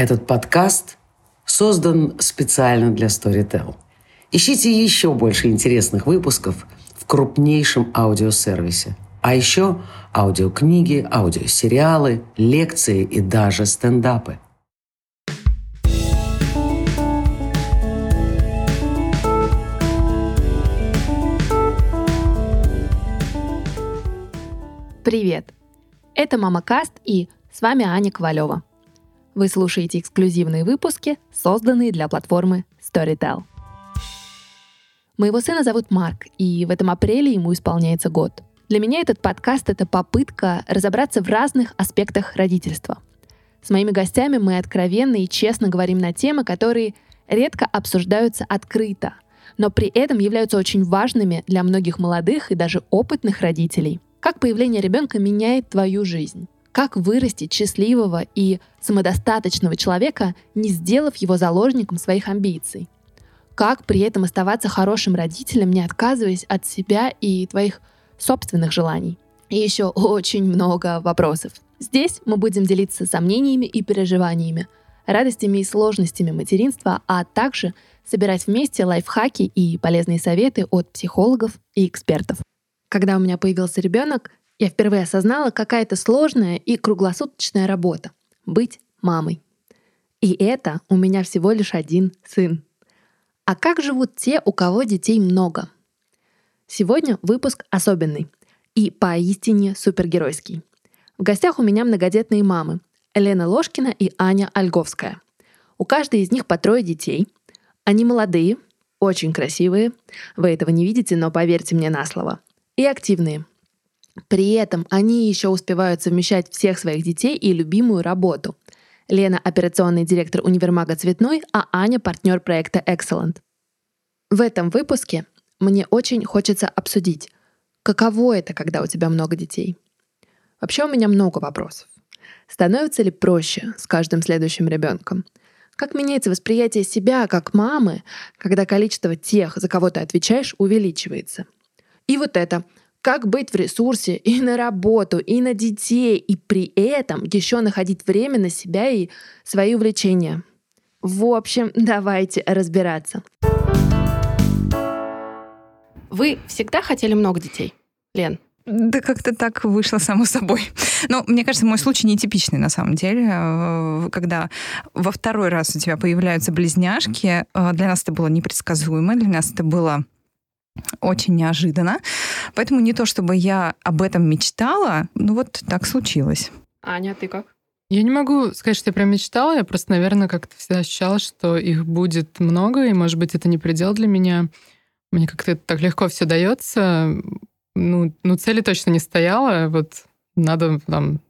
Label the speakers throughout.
Speaker 1: Этот подкаст создан специально для Storytel. Ищите еще больше интересных выпусков в крупнейшем аудиосервисе. А еще аудиокниги, аудиосериалы, лекции и даже стендапы.
Speaker 2: Привет! Это Мама Каст и с вами Аня Ковалева. Вы слушаете эксклюзивные выпуски, созданные для платформы Storytel. Моего сына зовут Марк, и в этом апреле ему исполняется год. Для меня этот подкаст — это попытка разобраться в разных аспектах родительства. С моими гостями мы откровенно и честно говорим на темы, которые редко обсуждаются открыто, но при этом являются очень важными для многих молодых и даже опытных родителей — как появление ребенка меняет твою жизнь? Как вырастить счастливого и самодостаточного человека, не сделав его заложником своих амбиций? Как при этом оставаться хорошим родителем, не отказываясь от себя и твоих собственных желаний? И еще очень много вопросов. Здесь мы будем делиться сомнениями и переживаниями, радостями и сложностями материнства, а также собирать вместе лайфхаки и полезные советы от психологов и экспертов. Когда у меня появился ребенок, я впервые осознала, какая это сложная и круглосуточная работа — быть мамой. И это у меня всего лишь один сын. А как живут те, у кого детей много? Сегодня выпуск особенный и поистине супергеройский. В гостях у меня многодетные мамы Елена Ложкина и Аня Ольговская. У каждой из них по трое детей. Они молодые, очень красивые. Вы этого не видите, но поверьте мне на слово и активные. При этом они еще успевают совмещать всех своих детей и любимую работу. Лена — операционный директор универмага «Цветной», а Аня — партнер проекта Excellent. В этом выпуске мне очень хочется обсудить, каково это, когда у тебя много детей. Вообще у меня много вопросов. Становится ли проще с каждым следующим ребенком? Как меняется восприятие себя как мамы, когда количество тех, за кого ты отвечаешь, увеличивается — и вот это. Как быть в ресурсе и на работу, и на детей, и при этом еще находить время на себя и свои увлечения. В общем, давайте разбираться. Вы всегда хотели много детей, Лен?
Speaker 3: Да как-то так вышло само собой. Но мне кажется, мой случай нетипичный на самом деле. Э, когда во второй раз у тебя появляются близняшки, э, для нас это было непредсказуемо, для нас это было очень неожиданно. Поэтому не то, чтобы я об этом мечтала, ну вот так случилось.
Speaker 2: Аня, ты как?
Speaker 4: Я не могу сказать, что я прям мечтала, я просто, наверное, как-то всегда ощущала, что их будет много, и, может быть, это не предел для меня. Мне как-то это так легко все дается. Ну, ну, цели точно не стояла. Вот надо там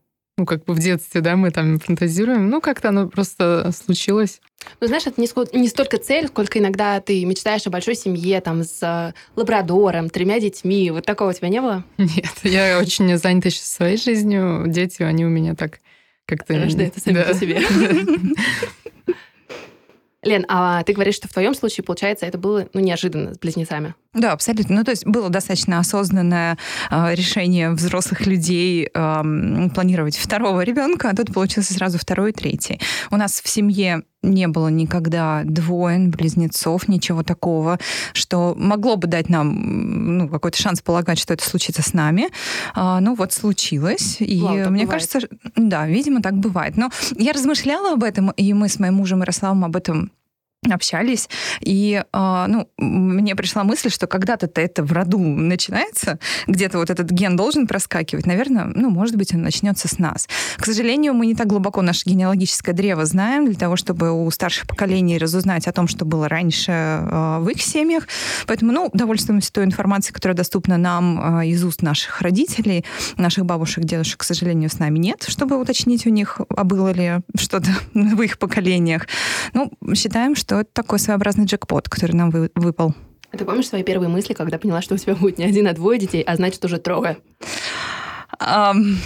Speaker 4: ну, как бы в детстве, да, мы там фантазируем. Ну, как-то оно просто случилось.
Speaker 2: Ну, знаешь, это не, не столько цель, сколько иногда ты мечтаешь о большой семье, там, с э, лабрадором, тремя детьми. Вот такого у тебя не было?
Speaker 4: Нет, я очень занята сейчас своей жизнью. Дети, они у меня так как-то...
Speaker 2: Рождаются сами да. по себе. Лен, а ты говоришь, что в твоем случае, получается, это было ну, неожиданно с близнецами.
Speaker 3: Да, абсолютно. Ну, то есть было достаточно осознанное э, решение взрослых людей э, планировать второго ребенка, а тут получился сразу второй и третий. У нас в семье не было никогда двоен, близнецов, ничего такого, что могло бы дать нам ну, какой-то шанс полагать, что это случится с нами. А, ну вот случилось. И Вау, мне бывает. кажется, да, видимо, так бывает. Но я размышляла об этом, и мы с моим мужем Ярославом об этом общались, и э, ну, мне пришла мысль, что когда-то-то это в роду начинается, где-то вот этот ген должен проскакивать, наверное, ну, может быть, он начнется с нас. К сожалению, мы не так глубоко наше генеалогическое древо знаем для того, чтобы у старших поколений разузнать о том, что было раньше э, в их семьях, поэтому, ну, довольствуемся той информацией, которая доступна нам э, из уст наших родителей, наших бабушек, дедушек, к сожалению, с нами нет, чтобы уточнить у них, а было ли что-то в их поколениях. Ну, считаем, что что это такой своеобразный джекпот, который нам вы, выпал.
Speaker 2: А ты помнишь свои первые мысли, когда поняла, что у тебя будет не один, а двое детей, а значит уже трое?
Speaker 3: Um,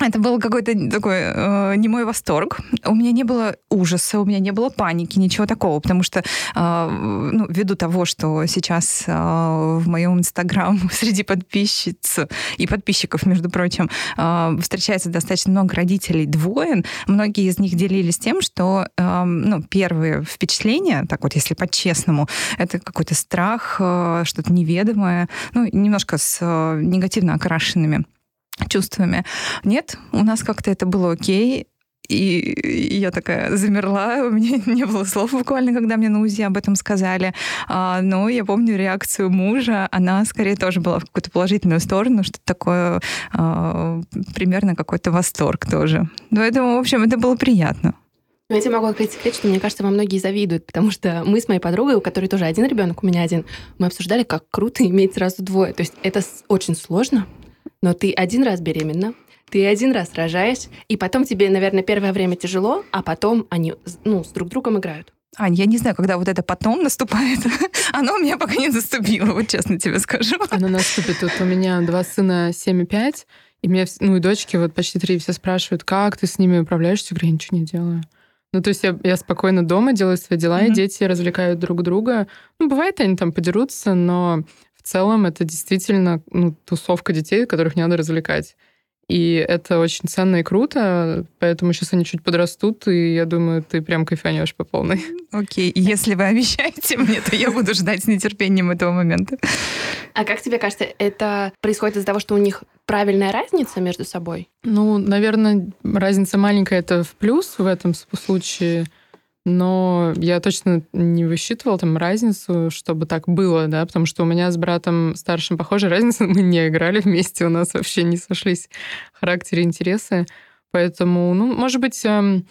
Speaker 3: это был какой-то такой э, не мой восторг. У меня не было ужаса, у меня не было паники, ничего такого, потому что э, ну, ввиду того, что сейчас э, в моем инстаграм среди подписчиц и подписчиков, между прочим, э, встречается достаточно много родителей двоен, многие из них делились тем, что э, ну, первые впечатления, так вот, если по-честному, это какой-то страх, э, что-то неведомое, ну, немножко с э, негативно окрашенными чувствами. Нет, у нас как-то это было окей. И я такая замерла, у меня не было слов буквально, когда мне на УЗИ об этом сказали. А, но я помню реакцию мужа, она скорее тоже была в какую-то положительную сторону, что такое а, примерно какой-то восторг тоже. Поэтому, в общем, это было приятно.
Speaker 2: Ну, я тебе могу открыть секрет, что, мне кажется, вам многие завидуют, потому что мы с моей подругой, у которой тоже один ребенок, у меня один, мы обсуждали, как круто иметь сразу двое. То есть это очень сложно, но ты один раз беременна, ты один раз рожаешь, и потом тебе, наверное, первое время тяжело, а потом они ну, с друг другом играют.
Speaker 3: Ань, я не знаю, когда вот это потом наступает. Оно у меня пока не наступило, вот честно тебе скажу.
Speaker 4: Оно наступит. Вот у меня два сына 7 и 5, и меня, ну и дочки вот почти три все спрашивают, как ты с ними управляешься? Я говорю, я ничего не делаю. Ну, то есть я, я спокойно дома делаю свои дела, mm-hmm. и дети развлекают друг друга. Ну, бывает, они там подерутся, но целом это действительно ну, тусовка детей, которых не надо развлекать. И это очень ценно и круто, поэтому сейчас они чуть подрастут, и я думаю, ты прям кайфанешь по полной.
Speaker 3: Окей, okay. если вы обещаете мне, то я буду ждать с нетерпением этого момента.
Speaker 2: А как тебе кажется, это происходит из-за того, что у них правильная разница между собой?
Speaker 4: Ну, наверное, разница маленькая это в плюс в этом случае, но я точно не высчитывала там разницу, чтобы так было, да, потому что у меня с братом старшим похожая разница, мы не играли вместе, у нас вообще не сошлись характеры, интересы, поэтому, ну, может быть, эм,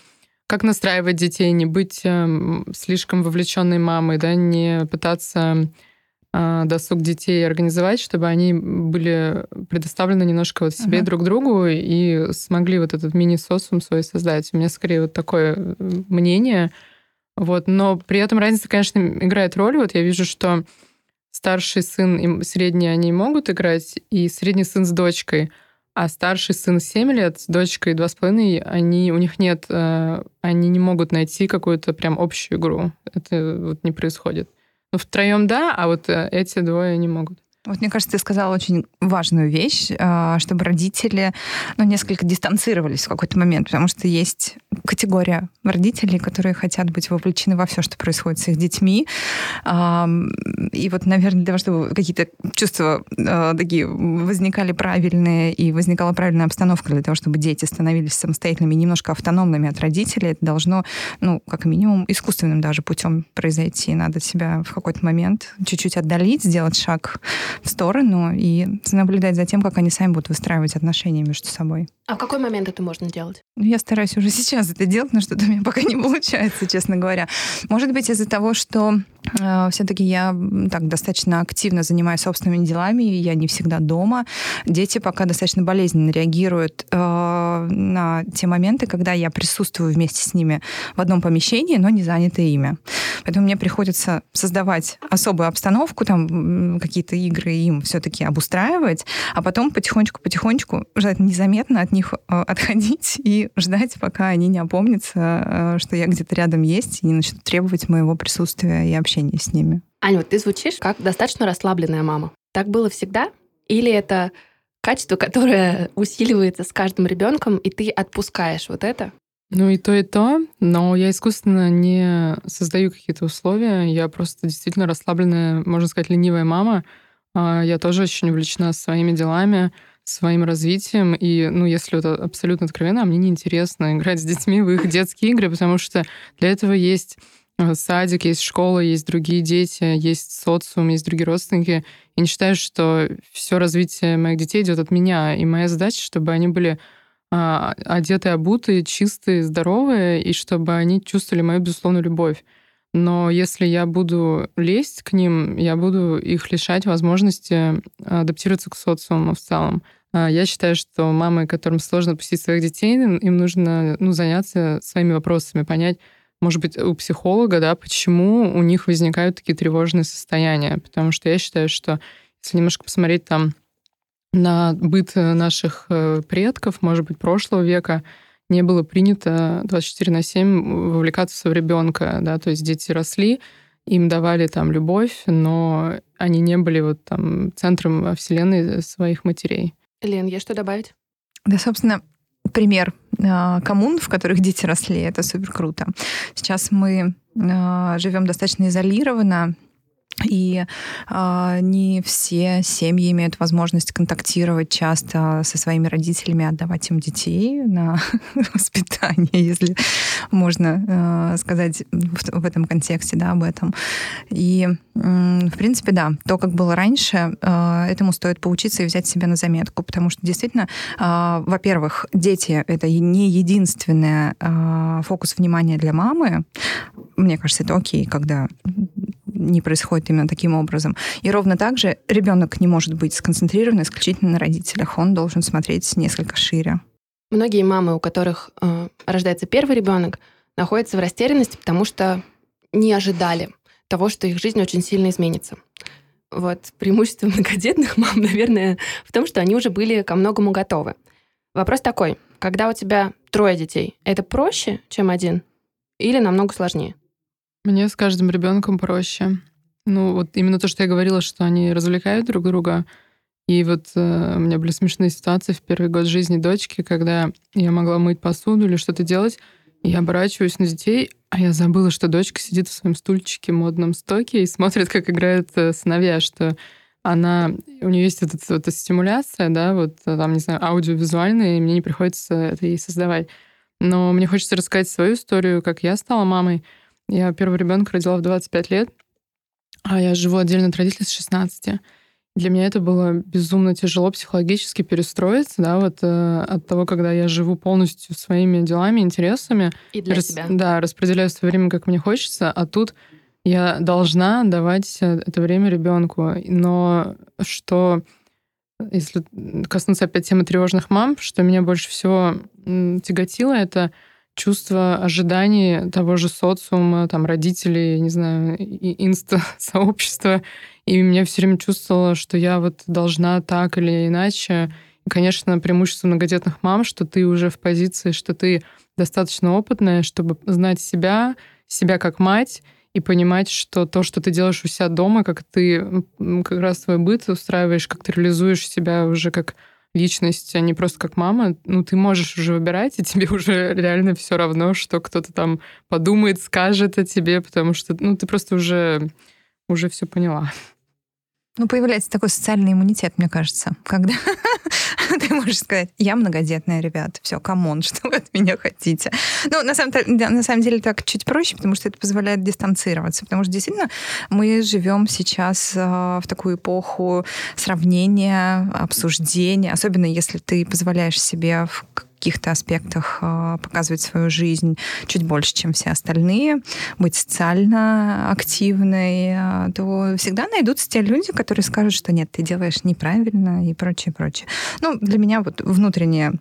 Speaker 4: как настраивать детей, не быть эм, слишком вовлеченной мамой, да, не пытаться досуг детей организовать, чтобы они были предоставлены немножко вот себе uh-huh. друг другу и смогли вот этот мини-социум свой создать. У меня скорее вот такое э, мнение. Вот. Но при этом разница, конечно, играет роль. Вот я вижу, что старший сын и средний они могут играть, и средний сын с дочкой, а старший сын 7 лет с дочкой 2,5, они, у них нет, э, они не могут найти какую-то прям общую игру. Это вот не происходит. Ну, втроем да, а вот э, эти двое не могут.
Speaker 3: Вот мне кажется, ты сказала очень важную вещь, а, чтобы родители ну, несколько дистанцировались в какой-то момент, потому что есть категория родителей, которые хотят быть вовлечены во все, что происходит с их детьми. И вот, наверное, для того, чтобы какие-то чувства а, такие возникали правильные и возникала правильная обстановка для того, чтобы дети становились самостоятельными, немножко автономными от родителей, это должно, ну, как минимум, искусственным даже путем произойти. Надо себя в какой-то момент чуть-чуть отдалить, сделать шаг в сторону и наблюдать за тем, как они сами будут выстраивать отношения между собой.
Speaker 2: А в какой момент это можно делать?
Speaker 3: Ну, я стараюсь уже сейчас это делать, но что-то у меня пока не получается, честно говоря. Может быть, из-за того, что все-таки я так достаточно активно занимаюсь собственными делами, я не всегда дома. Дети пока достаточно болезненно реагируют э, на те моменты, когда я присутствую вместе с ними в одном помещении, но не занято ими. Поэтому мне приходится создавать особую обстановку, там какие-то игры им все-таки обустраивать, а потом потихонечку-потихонечку, желательно незаметно от них э, отходить и ждать, пока они не опомнятся, э, что я где-то рядом есть, и не начнут требовать моего присутствия и общения с ними.
Speaker 2: Аня, вот ты звучишь как достаточно расслабленная мама. Так было всегда? Или это качество, которое усиливается с каждым ребенком, и ты отпускаешь вот это?
Speaker 4: Ну и то, и то, но я искусственно не создаю какие-то условия. Я просто действительно расслабленная, можно сказать, ленивая мама. А, я тоже очень увлечена своими делами, своим развитием. И, ну, если это абсолютно откровенно, мне неинтересно играть с детьми в их детские игры, потому что для этого есть садик, есть школа, есть другие дети, есть социум, есть другие родственники. И не считаю, что все развитие моих детей идет от меня. И моя задача, чтобы они были а, одетые, обутые, чистые, здоровые, и чтобы они чувствовали мою безусловную любовь. Но если я буду лезть к ним, я буду их лишать возможности адаптироваться к социуму в целом. А, я считаю, что мамы, которым сложно пустить своих детей, им нужно ну, заняться своими вопросами, понять, может быть, у психолога, да, почему у них возникают такие тревожные состояния. Потому что я считаю, что если немножко посмотреть там на быт наших э, предков, может быть, прошлого века, не было принято 24 на 7 вовлекаться в ребенка, да, то есть дети росли, им давали там любовь, но они не были вот там центром вселенной своих матерей.
Speaker 2: Лен, есть что добавить?
Speaker 3: Да, собственно, пример а, коммун, в которых дети росли, это супер круто. Сейчас мы а, живем достаточно изолированно, и э, не все семьи имеют возможность контактировать часто со своими родителями, отдавать им детей на воспитание, если можно э, сказать в, в этом контексте да, об этом. И, э, в принципе, да, то, как было раньше, э, этому стоит поучиться и взять себе на заметку, потому что действительно, э, во-первых, дети — это не единственный э, фокус внимания для мамы. Мне кажется, это окей, когда не происходит именно таким образом. И ровно так же ребенок не может быть сконцентрирован исключительно на родителях. Он должен смотреть несколько шире.
Speaker 2: Многие мамы, у которых э, рождается первый ребенок, находятся в растерянности, потому что не ожидали того, что их жизнь очень сильно изменится. Вот преимущество многодетных мам, наверное, в том, что они уже были ко многому готовы. Вопрос такой, когда у тебя трое детей, это проще, чем один, или намного сложнее?
Speaker 4: Мне с каждым ребенком проще. Ну, вот именно то, что я говорила, что они развлекают друг друга. И вот э, у меня были смешные ситуации в первый год жизни дочки, когда я могла мыть посуду или что-то делать, и я оборачиваюсь на детей, а я забыла, что дочка сидит в своем стульчике модном стоке и смотрит, как играют э, сыновья, что она, у нее есть эта, эта стимуляция, да, вот э, там, не знаю, аудиовизуальная, и мне не приходится это ей создавать. Но мне хочется рассказать свою историю, как я стала мамой. Я первого ребенка родила в 25 лет, а я живу отдельно от родителей с 16. Для меня это было безумно тяжело психологически перестроиться, да, вот э, от того, когда я живу полностью своими делами, интересами.
Speaker 2: И для рас, себя.
Speaker 4: Да, распределяю свое время, как мне хочется, а тут я должна давать э, это время ребенку. Но что, если коснуться опять темы тревожных мам, что меня больше всего тяготило, это чувство ожиданий того же социума, там, родителей, не знаю, инста-сообщества. И меня все время чувствовало, что я вот должна так или иначе. И, конечно, преимущество многодетных мам, что ты уже в позиции, что ты достаточно опытная, чтобы знать себя, себя как мать, и понимать, что то, что ты делаешь у себя дома, как ты как раз свой быт устраиваешь, как ты реализуешь себя уже как личность, а не просто как мама, ну, ты можешь уже выбирать, и тебе уже реально все равно, что кто-то там подумает, скажет о тебе, потому что, ну, ты просто уже, уже все поняла.
Speaker 3: Ну, появляется такой социальный иммунитет, мне кажется, когда ты можешь сказать, я многодетная, ребят, все, come on, что вы от меня хотите. Ну, на самом, на самом деле так чуть проще, потому что это позволяет дистанцироваться, потому что действительно мы живем сейчас э, в такую эпоху сравнения, обсуждения, особенно если ты позволяешь себе в каких-то аспектах э, показывать свою жизнь чуть больше, чем все остальные, быть социально активной, э, то всегда найдутся те люди, которые скажут, что нет, ты делаешь неправильно и прочее, прочее. Ну, для меня вот внутреннее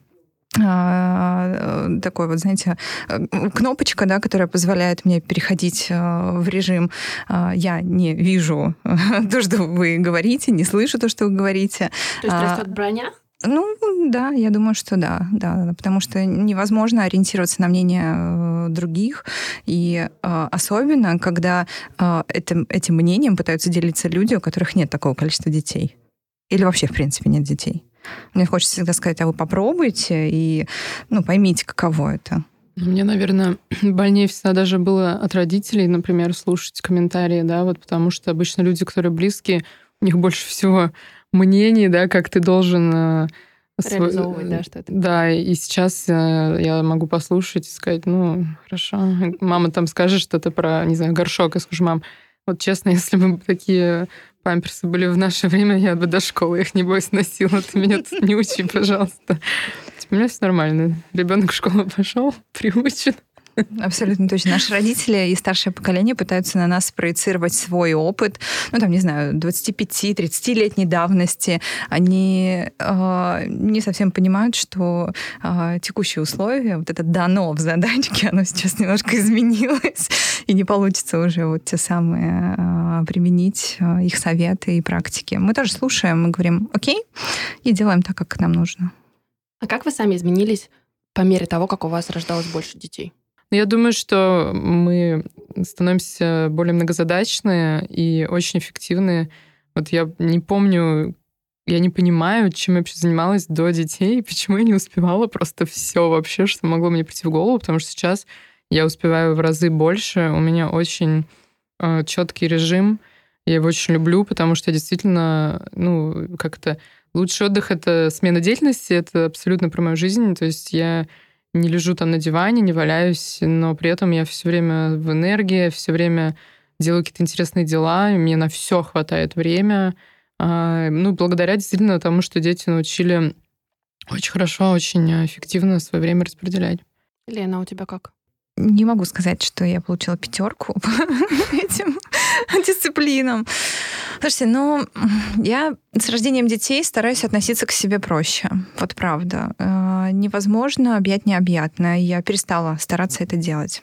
Speaker 3: э, такой вот, знаете, кнопочка, да, которая позволяет мне переходить в режим «я не вижу то, что вы говорите, не слышу то, что вы говорите».
Speaker 2: То есть растет броня?
Speaker 3: Ну, да, я думаю, что да, да, потому что невозможно ориентироваться на мнение э, других, и э, особенно, когда э, этим, этим мнением пытаются делиться люди, у которых нет такого количества детей. Или вообще, в принципе, нет детей. Мне хочется всегда сказать, а вы попробуйте и ну, поймите, каково это.
Speaker 4: Мне, наверное, больнее всегда даже было от родителей, например, слушать комментарии, да, вот потому что обычно люди, которые близкие, у них больше всего мнений, да, как ты должен
Speaker 2: э, Реализовывать, да, что-то.
Speaker 4: Да, и сейчас э, я могу послушать и сказать, ну, хорошо. Мама там скажет что-то про, не знаю, горшок. Я скажу, мам, вот честно, если бы такие памперсы были в наше время, я бы до школы их, небось, носила. Ты меня тут не учи, пожалуйста. Типа, у меня все нормально. Ребенок в школу пошел, приучен.
Speaker 3: Абсолютно точно. Наши родители и старшее поколение пытаются на нас проецировать свой опыт, ну, там, не знаю, 25-30-летней давности. Они э, не совсем понимают, что э, текущие условия, вот это дано в задачке, оно сейчас немножко изменилось. и не получится уже вот те самые а, применить а, их советы и практики. Мы тоже слушаем, мы говорим, окей, и делаем так, как нам нужно.
Speaker 2: А как вы сами изменились по мере того, как у вас рождалось больше детей?
Speaker 4: Ну, я думаю, что мы становимся более многозадачные и очень эффективные. Вот я не помню, я не понимаю, чем я вообще занималась до детей, почему я не успевала просто все вообще, что могло мне прийти в голову, потому что сейчас я успеваю в разы больше, у меня очень э, четкий режим, я его очень люблю, потому что действительно, ну, как-то лучший отдых — это смена деятельности, это абсолютно про мою жизнь, то есть я не лежу там на диване, не валяюсь, но при этом я все время в энергии, все время делаю какие-то интересные дела, мне на все хватает время, а, ну, благодаря действительно тому, что дети научили очень хорошо, очень эффективно свое время распределять.
Speaker 2: Лена, у тебя как?
Speaker 3: Не могу сказать, что я получила пятерку по этим дисциплинам. Слушайте, ну, я с рождением детей стараюсь относиться к себе проще. Вот правда. Э, невозможно объять необъятное. Я перестала стараться это делать.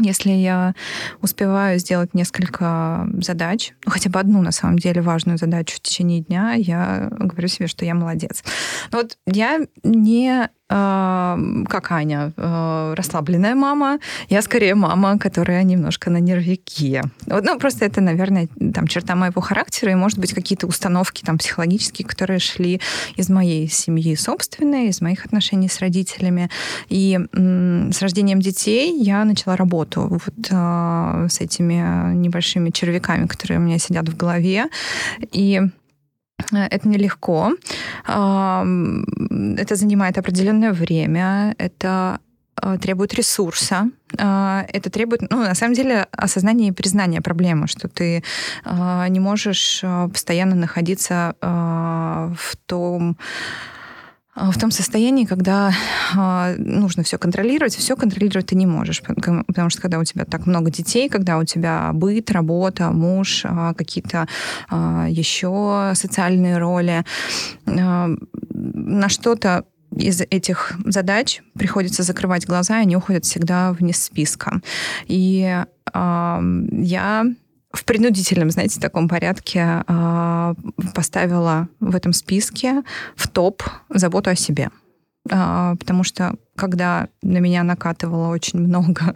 Speaker 3: Если я успеваю сделать несколько задач, ну, хотя бы одну, на самом деле, важную задачу в течение дня, я говорю себе, что я молодец. Но вот я не как Аня, э, расслабленная мама. Я скорее мама, которая немножко на нервике. Вот, ну, просто это, наверное, там, черта моего характера, и, может быть, какие-то установки там, психологические, которые шли из моей семьи собственной, из моих отношений с родителями. И с рождением детей я начала работу вот э, с этими небольшими червяками, которые у меня сидят в голове. И это нелегко. Это занимает определенное время. Это э, требует ресурса. Э, это требует, ну, на самом деле, осознания и признания проблемы, что ты не можешь постоянно находиться в том в том состоянии, когда э, нужно все контролировать, все контролировать ты не можешь, потому что когда у тебя так много детей, когда у тебя быт, работа, муж, э, какие-то еще социальные роли, на что-то из этих задач приходится закрывать глаза, и они уходят всегда вниз списка. И я в принудительном, знаете, таком порядке э, поставила в этом списке в топ заботу о себе. Э, потому что когда на меня накатывало очень много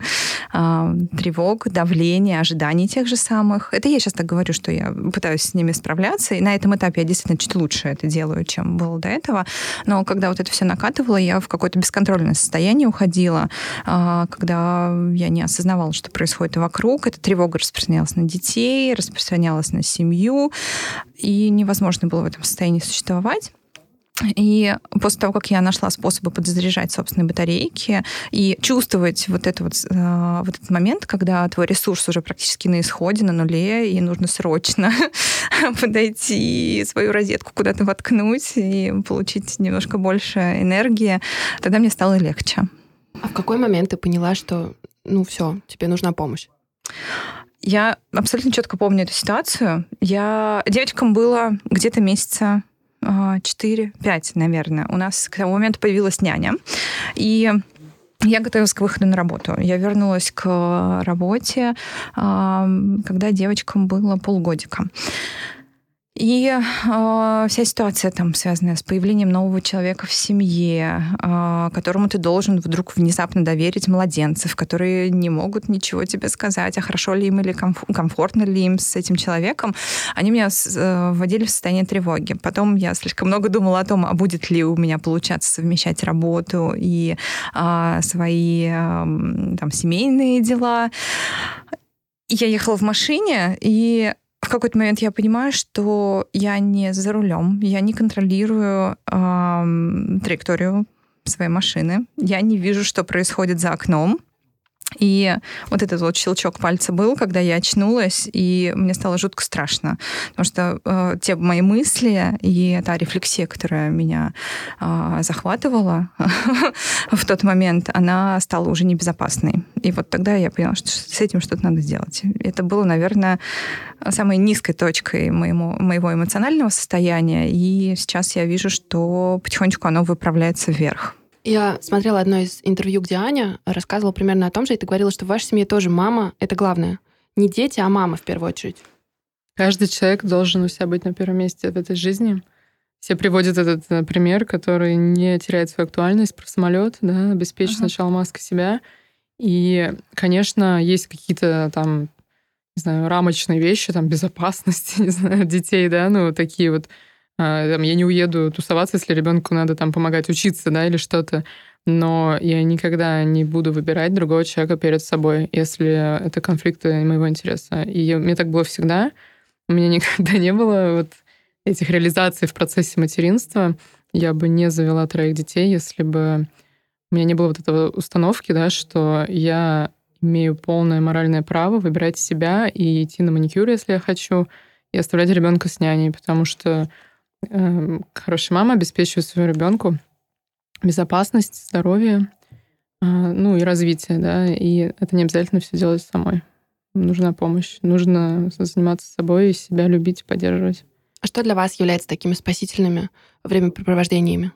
Speaker 3: э, тревог, давления, ожиданий тех же самых. Это я сейчас так говорю, что я пытаюсь с ними справляться, и на этом этапе я действительно чуть лучше это делаю, чем было до этого. Но когда вот это все накатывало, я в какое-то бесконтрольное состояние уходила, э, когда я не осознавала, что происходит вокруг. Эта тревога распространялась на детей, распространялась на семью, и невозможно было в этом состоянии существовать. И после того, как я нашла способы подзаряжать собственные батарейки и чувствовать вот, это вот, э, вот этот момент, когда твой ресурс уже практически на исходе, на нуле, и нужно срочно подойти свою розетку куда-то воткнуть и получить немножко больше энергии, тогда мне стало легче.
Speaker 2: А в какой момент ты поняла, что ну все, тебе нужна помощь?
Speaker 3: Я абсолютно четко помню эту ситуацию. Я девочкам было где-то месяца 4, а, 5, наверное. У нас к тому моменту появилась няня. И я готовилась к выходу на работу. Я вернулась к работе, когда девочкам было полгодика. И э, вся ситуация там связанная с появлением нового человека в семье, э, которому ты должен вдруг внезапно доверить младенцев, которые не могут ничего тебе сказать, а хорошо ли им или комф- комфортно ли им с этим человеком, они меня э, вводили в состояние тревоги. Потом я слишком много думала о том, а будет ли у меня получаться совмещать работу и э, свои э, там семейные дела. Я ехала в машине, и в какой-то момент я понимаю, что я не за рулем, я не контролирую эм, траекторию своей машины, я не вижу, что происходит за окном. И вот этот вот щелчок пальца был, когда я очнулась, и мне стало жутко страшно, потому что э, те мои мысли и та рефлексия, которая меня э, захватывала в тот момент, она стала уже небезопасной. И вот тогда я поняла, что с этим что-то надо сделать. Это было, наверное, самой низкой точкой моему, моего эмоционального состояния, и сейчас я вижу, что потихонечку оно выправляется вверх.
Speaker 2: Я смотрела одно из интервью, где Аня рассказывала примерно о том же, и ты говорила, что в вашей семье тоже мама — это главное. Не дети, а мама в первую очередь.
Speaker 4: Каждый человек должен у себя быть на первом месте в этой жизни. Все приводят этот э, пример, который не теряет свою актуальность про самолет, да, обеспечить uh-huh. сначала маска себя. И, конечно, есть какие-то там, не знаю, рамочные вещи, там, безопасности, не знаю, детей, да, ну, такие вот там, я не уеду тусоваться, если ребенку надо там помогать учиться, да, или что-то. Но я никогда не буду выбирать другого человека перед собой, если это конфликты моего интереса. И мне так было всегда. У меня никогда не было вот этих реализаций в процессе материнства. Я бы не завела троих детей, если бы у меня не было вот этого установки, да, что я имею полное моральное право выбирать себя и идти на маникюр, если я хочу, и оставлять ребенка с няней, потому что хорошая мама обеспечивает своему ребенку безопасность, здоровье, а, ну и развитие, да, и это не обязательно все делать самой. Нужна помощь, нужно заниматься собой и себя любить поддерживать.
Speaker 2: А что для вас является такими спасительными времяпрепровождениями?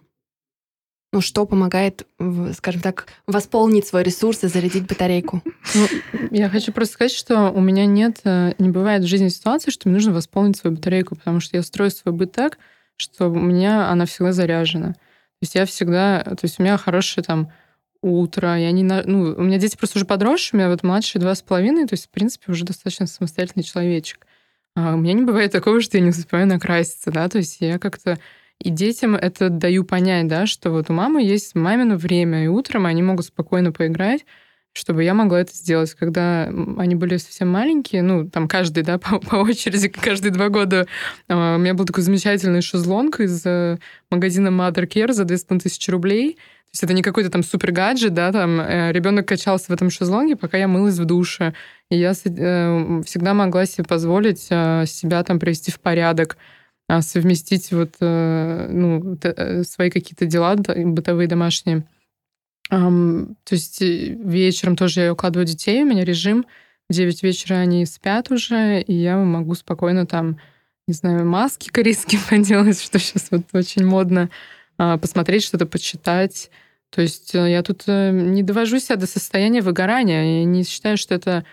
Speaker 2: Ну, что помогает, скажем так, восполнить свой ресурс и зарядить батарейку?
Speaker 4: Ну, я хочу просто сказать, что у меня нет, э, не бывает в жизни ситуации, что мне нужно восполнить свою батарейку, потому что я строю свой быт так, что у меня она всегда заряжена. То есть я всегда, то есть у меня хорошее там утро, я не, ну, у меня дети просто уже подросшие, у меня вот младшие два с половиной, то есть, в принципе, уже достаточно самостоятельный человечек. А у меня не бывает такого, что я не успеваю накраситься, да, то есть я как-то и детям это даю понять, да, что вот у мамы есть мамино время, и утром они могут спокойно поиграть, чтобы я могла это сделать. Когда они были совсем маленькие, ну, там каждый, да, по, по очереди, каждые два года uh, у меня был такой замечательный шезлонг из uh, магазина Mother Care за 2500 рублей. То есть это не какой-то там супер гаджет, да, там э, ребенок качался в этом шезлонге, пока я мылась в душе. И я э, всегда могла себе позволить э, себя там привести в порядок, э, совместить вот, э, ну, э, свои какие-то дела бытовые, домашние то есть э, вечером тоже я укладываю детей, у меня режим. В 9 вечера они спят уже, и я могу спокойно там, не знаю, маски корейские поделать, что сейчас вот очень модно, а, посмотреть что-то, почитать. То есть я тут не довожу себя до состояния выгорания. Я не считаю, что это а,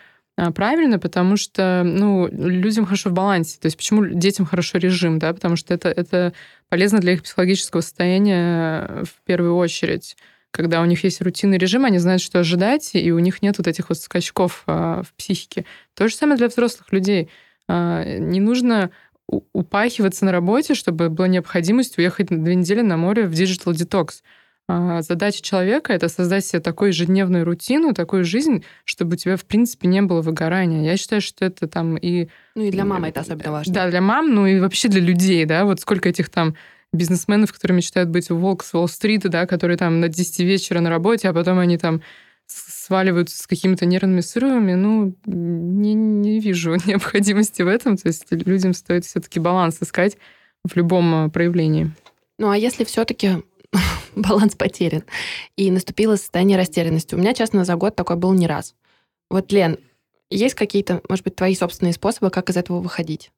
Speaker 4: правильно, потому что ну, людям хорошо в балансе. То есть почему детям хорошо режим, да? Потому что это, это полезно для их психологического состояния в первую очередь когда у них есть рутинный режим, они знают, что ожидать, и у них нет вот этих вот скачков а, в психике. То же самое для взрослых людей. А, не нужно упахиваться на работе, чтобы была необходимость уехать на две недели на море в digital detox. А, задача человека — это создать себе такую ежедневную рутину, такую жизнь, чтобы у тебя, в принципе, не было выгорания. Я считаю, что это там и...
Speaker 2: Ну и для мамы это особенно важно.
Speaker 4: Да, для мам, ну и вообще для людей, да, вот сколько этих там бизнесменов, которые мечтают быть волк с Уолл-стрита, да, которые там на 10 вечера на работе, а потом они там сваливаются с какими-то нервными срывами, ну, не, не вижу необходимости в этом. То есть людям стоит все-таки баланс искать в любом э, проявлении.
Speaker 2: Ну, а если все-таки баланс потерян и наступило состояние растерянности? У меня, честно, за год такой был не раз. Вот, Лен, есть какие-то, может быть, твои собственные способы, как из этого выходить?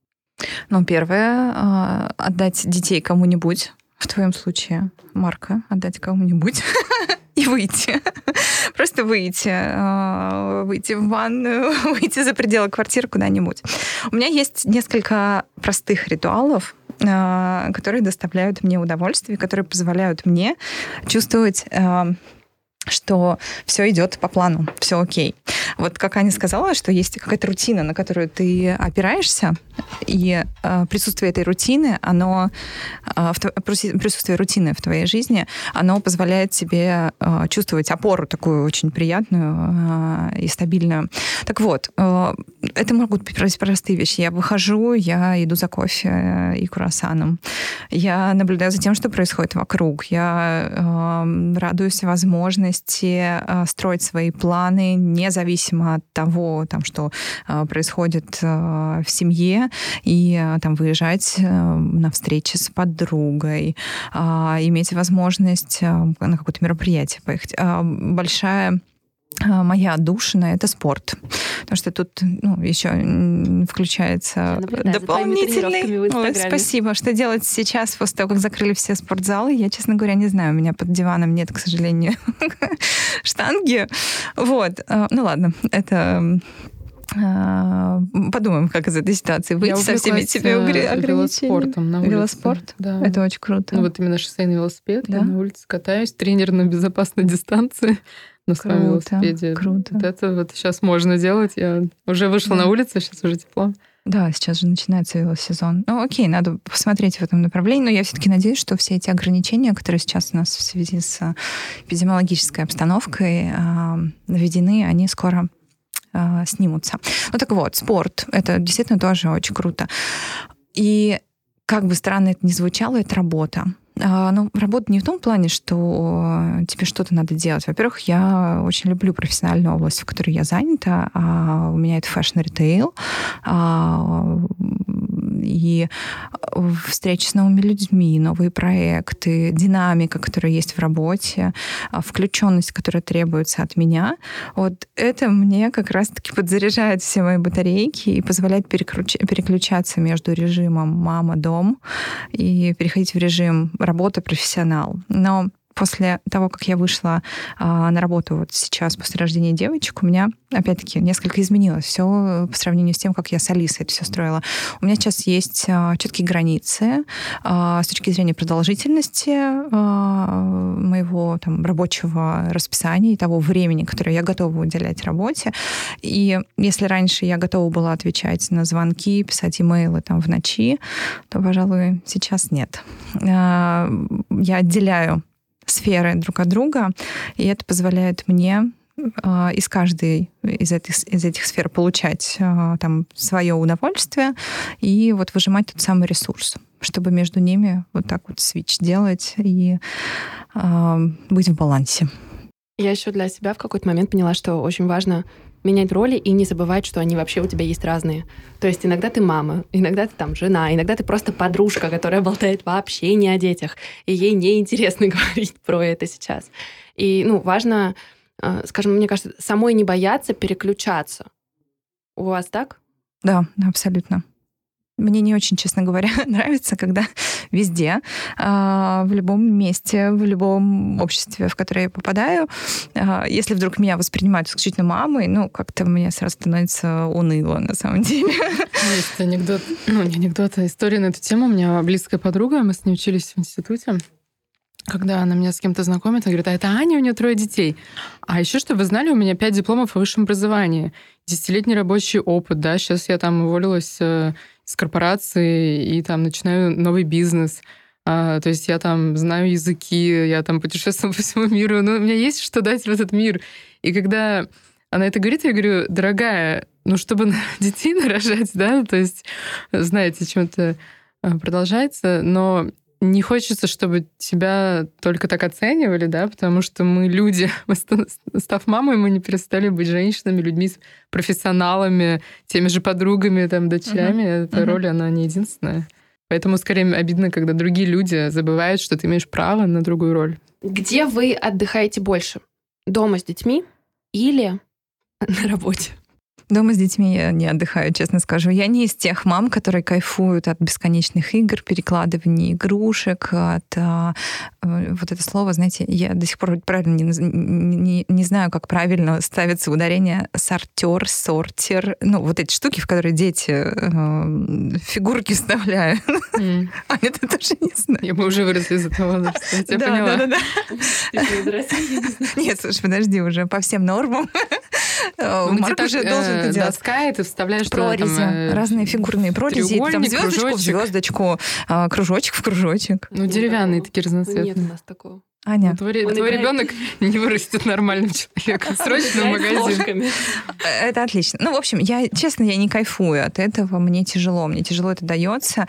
Speaker 3: Ну, первое, а, отдать детей кому-нибудь. В твоем случае, Марка, отдать кому-нибудь и выйти. Просто выйти. А, выйти в ванную, выйти за пределы квартиры куда-нибудь. У меня есть несколько простых ритуалов, которые доставляют мне удовольствие, которые позволяют мне чувствовать что все идет по плану, все окей. Вот как Аня сказала, что есть какая-то рутина, на которую ты опираешься, и э, присутствие этой рутины, оно э, присутствие рутины в твоей жизни, оно позволяет тебе э, чувствовать опору такую очень приятную э, и стабильную. Так вот, э, это могут быть простые вещи. Я выхожу, я иду за кофе и круассаном. Я наблюдаю за тем, что происходит вокруг. Я э, радуюсь возможности э, строить свои планы независимо от того, там, что э, происходит э, в семье, и там выезжать на встречи с подругой, иметь возможность на какое-то мероприятие поехать. Большая моя душина — это спорт. То потому что тут ну, еще включается дополнительный... Ой, спасибо. Что делать сейчас, после того, как закрыли все спортзалы, я, честно говоря, не знаю. У меня под диваном нет, к сожалению, штанги. Вот. А, ну ладно, это а, подумаем, как из этой ситуации выйти со всеми тебе
Speaker 4: э, ограничениями. на улице.
Speaker 3: Велоспорт? Да. Это очень круто.
Speaker 4: Ну вот именно шоссейный велосипед. Да? Я на улице катаюсь, тренер на безопасной дистанции на своем велосипеде.
Speaker 3: Круто.
Speaker 4: Вот это вот сейчас можно делать. Я уже вышла да. на улицу, сейчас уже тепло.
Speaker 3: Да, сейчас же начинается велосезон. Ну, окей, надо посмотреть в этом направлении, но я все-таки надеюсь, что все эти ограничения, которые сейчас у нас в связи с эпидемиологической обстановкой введены, они скоро э, снимутся. Ну так вот, спорт — это действительно тоже очень круто. И как бы странно это ни звучало, это работа. А, ну, работа не в том плане, что тебе что-то надо делать. Во-первых, я очень люблю профессиональную область, в которой я занята. А, у меня это fashion-ритейл. А, и встречи с новыми людьми, новые проекты, динамика, которая есть в работе, включенность, которая требуется от меня. Вот это мне как раз-таки подзаряжает все мои батарейки и позволяет переключаться между режимом мама-дом и переходить в режим работа профессионал. Но после того, как я вышла а, на работу вот сейчас, после рождения девочек, у меня, опять-таки, несколько изменилось все по сравнению с тем, как я с Алисой это все строила. У меня сейчас есть а, четкие границы а, с точки зрения продолжительности а, моего там, рабочего расписания и того времени, которое я готова уделять работе. И если раньше я готова была отвечать на звонки, писать имейлы там в ночи, то, пожалуй, сейчас нет. А, я отделяю сферы друг от друга, и это позволяет мне а, из каждой из этих, из этих сфер получать а, там свое удовольствие и вот выжимать тот самый ресурс, чтобы между ними вот так вот свич делать и э, быть в балансе.
Speaker 2: Я еще для себя в какой-то момент поняла, что очень важно менять роли и не забывать, что они вообще у тебя есть разные. То есть иногда ты мама, иногда ты там жена, иногда ты просто подружка, которая болтает вообще не о детях, и ей неинтересно говорить про это сейчас. И, ну, важно, э, скажем, мне кажется, самой не бояться переключаться. У вас так?
Speaker 3: Да, абсолютно. Мне не очень, честно говоря, нравится, когда везде, а, в любом месте, в любом обществе, в которое я попадаю, а, если вдруг меня воспринимают исключительно мамой, ну, как-то мне сразу становится уныло, на самом деле.
Speaker 4: Есть анекдот, ну, не анекдот, а история на эту тему. У меня близкая подруга, мы с ней учились в институте когда она меня с кем-то знакомит, она говорит, а это Аня, у нее трое детей. А еще, чтобы вы знали, у меня пять дипломов о высшем образовании, десятилетний рабочий опыт, да, сейчас я там уволилась э, с корпорации и там начинаю новый бизнес. А, то есть я там знаю языки, я там путешествую по всему миру, но у меня есть что дать в этот мир. И когда она это говорит, я говорю, дорогая, ну, чтобы детей нарожать, да, то есть, знаете, чем-то а, продолжается, но не хочется, чтобы тебя только так оценивали, да, потому что мы люди, мы, став мамой, мы не перестали быть женщинами, людьми, профессионалами, теми же подругами, там, дочерями. Uh-huh. Эта uh-huh. роль, она не единственная. Поэтому скорее обидно, когда другие люди забывают, что ты имеешь право на другую роль.
Speaker 2: Где вы отдыхаете больше? Дома с детьми или на работе?
Speaker 3: Дома с детьми я не отдыхаю, честно скажу. Я не из тех мам, которые кайфуют от бесконечных игр, перекладываний игрушек, от а, э, вот это слово, знаете, я до сих пор правильно не, не, не знаю, как правильно ставится ударение сортер, сортер, ну вот эти штуки, в которые дети э, фигурки вставляют. Mm. А это тоже не знаю.
Speaker 4: Я бы уже выросла из этого возраста. Я да, поняла. Да, да,
Speaker 3: да. Нет, слушай, подожди, уже по всем нормам.
Speaker 4: Ну, Марк уже должен это делать. Доска, и ты вставляешь
Speaker 3: прорези, там, э, разные фигурные прорези, там звездочку кружочек. в звездочку, а, кружочек в кружочек.
Speaker 4: Ну, деревянные такие разноцветные.
Speaker 2: Нет у нас такого.
Speaker 3: Аня.
Speaker 4: Твой, твой играет... ребенок не вырастет нормальным человеком. Срочно в магазин.
Speaker 3: Это отлично. Ну, в общем, я, честно, я не кайфую от этого. Мне тяжело. Мне тяжело это дается.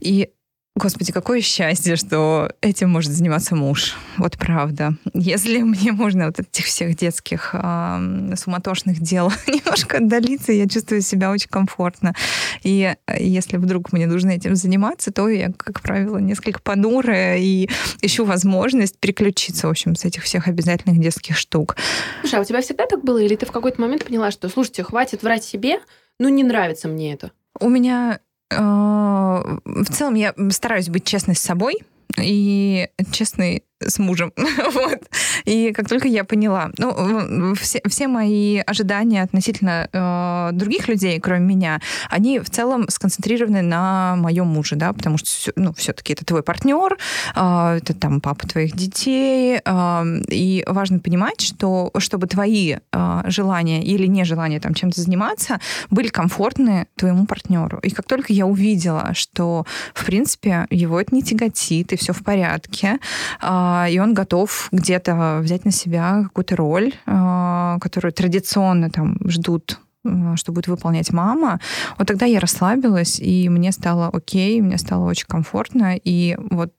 Speaker 3: И Господи, какое счастье, что этим может заниматься муж. Вот правда. Если мне можно вот этих всех детских э, суматошных дел немножко отдалиться, я чувствую себя очень комфортно. И если вдруг мне нужно этим заниматься, то я, как правило, несколько понурая и ищу возможность переключиться, в общем, с этих всех обязательных детских штук.
Speaker 2: Слушай, а у тебя всегда так было? Или ты в какой-то момент поняла, что, слушайте, хватит врать себе, ну не нравится мне это?
Speaker 3: У меня в целом я стараюсь быть честной с собой и честной с мужем. вот. И как только я поняла, ну, все, все мои ожидания относительно э, других людей, кроме меня, они в целом сконцентрированы на моем муже, да, потому что, ну, все-таки это твой партнер, э, это там папа твоих детей, э, и важно понимать, что чтобы твои э, желания или нежелания там чем-то заниматься были комфортны твоему партнеру. И как только я увидела, что, в принципе, его это не тяготит, и все в порядке, э, и он готов где-то взять на себя какую-то роль, а, которую традиционно там ждут а, что будет выполнять мама, вот тогда я расслабилась, и мне стало окей, мне стало очень комфортно, и вот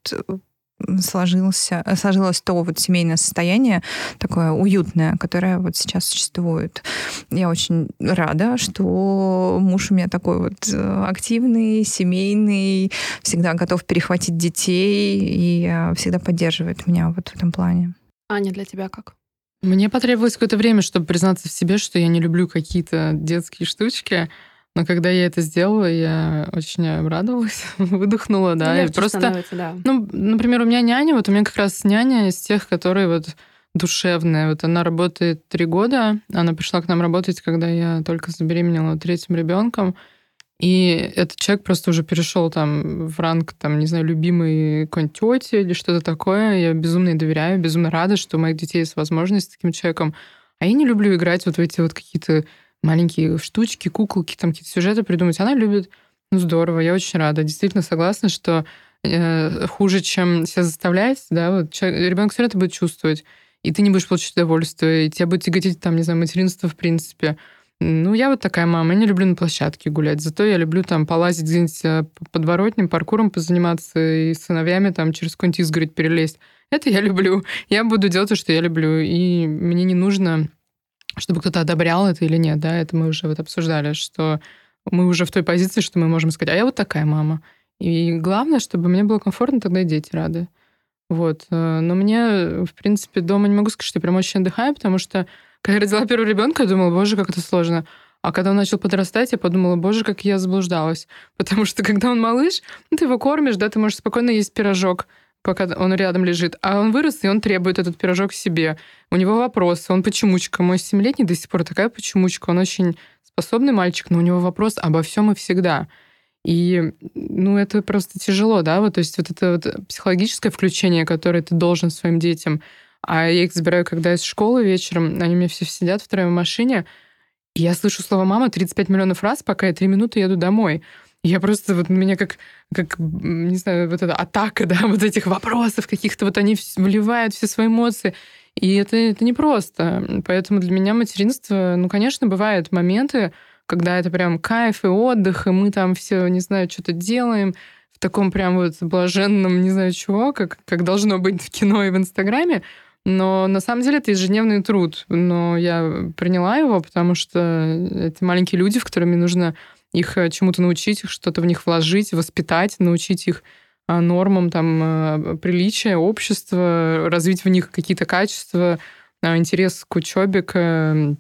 Speaker 3: сложился, сложилось то вот семейное состояние такое уютное, которое вот сейчас существует. Я очень рада, что муж у меня такой вот э, активный, семейный, всегда готов перехватить детей и э, всегда поддерживает меня вот в этом плане.
Speaker 2: Аня, для тебя как?
Speaker 4: Мне потребовалось какое-то время, чтобы признаться в себе, что я не люблю какие-то детские штучки. Но когда я это сделала, я очень обрадовалась, выдохнула, да.
Speaker 2: Легче и просто, да.
Speaker 4: ну, например, у меня няня, вот у меня как раз няня из тех, которые вот душевная. Вот она работает три года. Она пришла к нам работать, когда я только забеременела третьим ребенком. И этот человек просто уже перешел там в ранг, там, не знаю, любимой какой-нибудь тети или что-то такое. Я безумно ей доверяю, безумно рада, что у моих детей есть возможность с таким человеком. А я не люблю играть вот в эти вот какие-то маленькие штучки, куколки, там какие-то сюжеты придумать. Она любит. Ну, здорово, я очень рада. Действительно согласна, что э, хуже, чем себя заставлять, да, вот ребенок все равно это будет чувствовать, и ты не будешь получать удовольствие, и тебя будет тяготить, там, не знаю, материнство в принципе. Ну, я вот такая мама, я не люблю на площадке гулять, зато я люблю там полазить где-нибудь э, подворотним, паркуром позаниматься и сыновьями там через какой-нибудь изгородь перелезть. Это я люблю. Я буду делать то, что я люблю, и мне не нужно чтобы кто-то одобрял это или нет, да, это мы уже вот обсуждали, что мы уже в той позиции, что мы можем сказать, а я вот такая мама. И главное, чтобы мне было комфортно, тогда и дети рады. Вот. Э, но мне, в принципе, дома не могу сказать, что я прям очень отдыхаю, потому что, когда я родила первого ребенка, я думала, боже, как это сложно. А когда он начал подрастать, я подумала, боже, как я заблуждалась. Потому что, когда он малыш, ну, ты его кормишь, да, ты можешь спокойно есть пирожок пока он рядом лежит. А он вырос, и он требует этот пирожок себе. У него вопрос, он почемучка. Мой семилетний до сих пор такая почемучка. Он очень способный мальчик, но у него вопрос обо всем и всегда. И, ну, это просто тяжело, да, вот, то есть вот это вот психологическое включение, которое ты должен своим детям. А я их забираю, когда из школы вечером, они у меня все сидят втроем в машине, и я слышу слово «мама» 35 миллионов раз, пока я три минуты еду домой. Я просто, вот меня как, как, не знаю, вот эта атака, да, вот этих вопросов каких-то, вот они вливают все свои эмоции. И это, это непросто. Поэтому для меня материнство, ну, конечно, бывают моменты, когда это прям кайф и отдых, и мы там все, не знаю, что-то делаем в таком прям вот блаженном, не знаю чего, как, как должно быть в кино и в Инстаграме. Но на самом деле это ежедневный труд. Но я приняла его, потому что это маленькие люди, в которыми нужно их э, чему-то научить, что-то в них вложить, воспитать, научить их а, нормам там, э, приличия, общества, развить в них какие-то качества, интерес к учебе, к,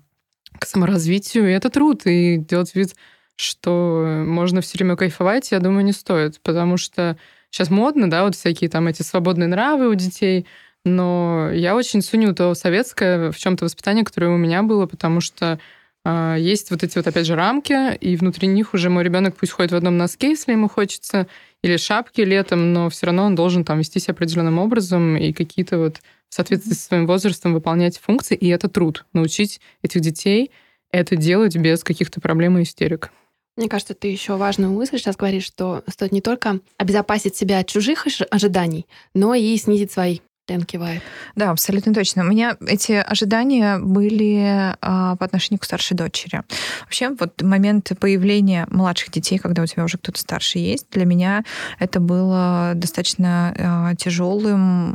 Speaker 4: к саморазвитию. И это труд. И делать вид, что можно все время кайфовать, я думаю, не стоит. Потому что сейчас модно, да, вот всякие там эти свободные нравы у детей, но я очень ценю то советское в чем-то воспитание, которое у меня было, потому что есть вот эти вот, опять же, рамки, и внутри них уже мой ребенок пусть ходит в одном носке, если ему хочется, или шапке летом, но все равно он должен там вести себя определенным образом и какие-то вот в соответствии со своим возрастом выполнять функции, и это труд. Научить этих детей это делать без каких-то проблем и истерик.
Speaker 2: Мне кажется, ты еще важную мысль сейчас говоришь, что стоит не только обезопасить себя от чужих ожиданий, но и снизить свои. Дэн кивает.
Speaker 3: Да, абсолютно точно. У меня эти ожидания были а, по отношению к старшей дочери. Вообще, вот момент появления младших детей, когда у тебя уже кто-то старше есть, для меня это было достаточно а, тяжелым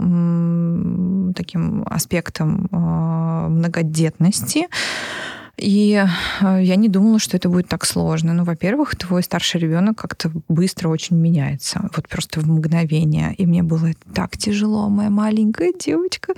Speaker 3: таким аспектом а, многодетности. И э, я не думала, что это будет так сложно. Ну, во-первых, твой старший ребенок как-то быстро очень меняется. Вот просто в мгновение. И мне было так тяжело. Моя маленькая девочка,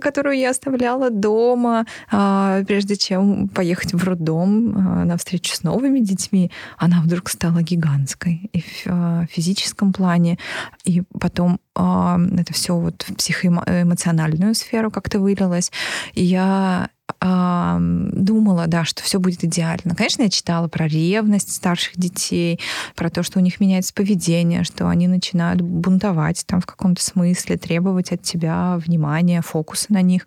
Speaker 3: которую я оставляла дома, а, прежде чем поехать в роддом а, на встречу с новыми детьми, она вдруг стала гигантской и в а, физическом плане. И потом это все вот в психоэмоциональную сферу как-то вылилось. И я думала, да, что все будет идеально. Конечно, я читала про ревность старших детей, про то, что у них меняется поведение, что они начинают бунтовать там в каком-то смысле, требовать от тебя внимания, фокуса на них.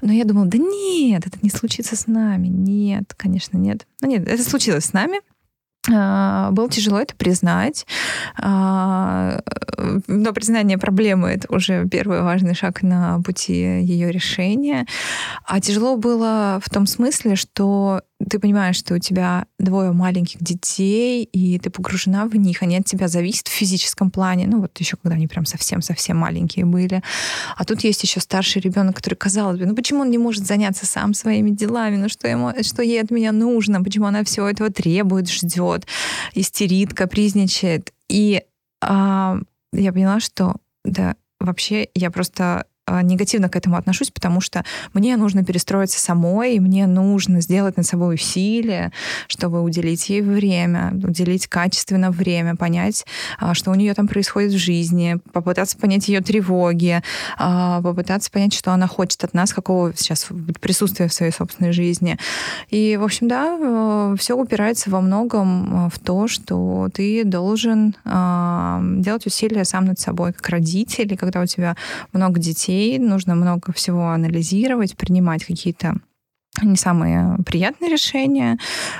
Speaker 3: Но я думала, да нет, это не случится с нами. Нет, конечно, нет. Ну нет, это случилось с нами. А, было тяжело это признать, а, но признание проблемы это уже первый важный шаг на пути ее решения. А тяжело было в том смысле, что ты понимаешь, что у тебя двое маленьких детей, и ты погружена в них, они от тебя зависят в физическом плане. Ну, вот еще когда они прям совсем-совсем маленькие были. А тут есть еще старший ребенок, который, казалось бы, ну почему он не может заняться сам своими делами? Ну что, ему, что ей от меня нужно? Почему она всего этого требует, ждет, истерит, капризничает? И а, я поняла, что да, вообще я просто негативно к этому отношусь, потому что мне нужно перестроиться самой, мне нужно сделать над собой усилия, чтобы уделить ей время, уделить качественно время, понять, а, что у нее там происходит в жизни, попытаться понять ее тревоги, а, попытаться понять, что она хочет от нас, какого сейчас присутствия в своей собственной жизни. И, в общем, да, э, все упирается во многом в то, что ты должен делать усилия сам над собой, как родитель, когда у тебя много детей, детей, нужно много всего анализировать, принимать какие-то не самые приятные решения.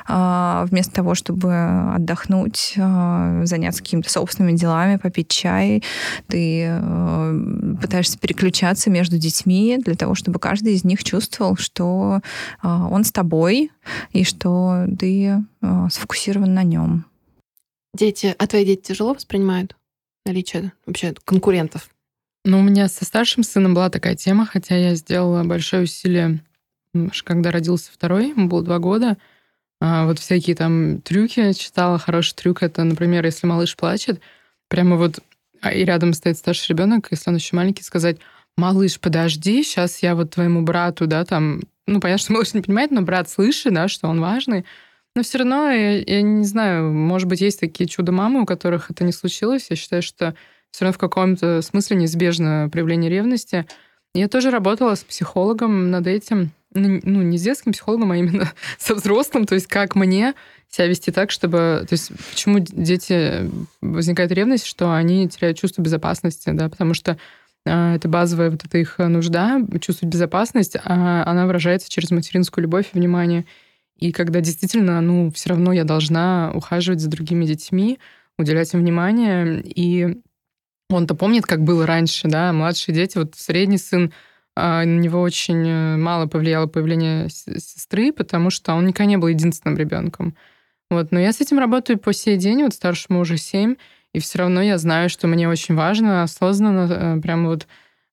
Speaker 3: А, вместо того, чтобы отдохнуть, а, заняться какими-то собственными делами, попить чай, ты а, пытаешься переключаться между детьми для того, чтобы каждый из них чувствовал, что он с тобой и что ты сфокусирован на нем.
Speaker 2: Дети, а твои дети тяжело воспринимают наличие вообще конкурентов?
Speaker 4: Ну, у меня со старшим сыном была такая тема, хотя я сделала большое усилие, когда родился второй, ему было два года. А вот всякие там трюки читала. Хороший трюк это, например, если малыш плачет, прямо вот а, и рядом стоит старший ребенок, если он еще маленький, сказать, малыш, подожди, сейчас я вот твоему брату, да, там, ну, понятно, что малыш не понимает, но брат слышит, да, что он важный. Но все равно, я, я не знаю, может быть, есть такие чудо-мамы, у которых это не случилось. Я считаю, что все равно в каком-то смысле неизбежно проявление ревности. Я тоже работала с психологом над этим, ну, ну, не с детским психологом, а именно со взрослым, то есть как мне себя вести так, чтобы... То есть почему дети возникает ревность, что они теряют чувство безопасности, да, потому что э, это базовая вот эта их нужда, чувствовать безопасность, а она выражается через материнскую любовь и внимание. И когда действительно, ну, все равно я должна ухаживать за другими детьми, уделять им внимание, и он-то помнит, как было раньше, да, младшие дети, вот средний сын, а, на него очень э, мало повлияло появление сестры, потому что он никогда не был единственным ребенком. Вот, но я с этим работаю по сей день, вот старшему уже семь, и все равно я знаю, что мне очень важно осознанно э, прямо вот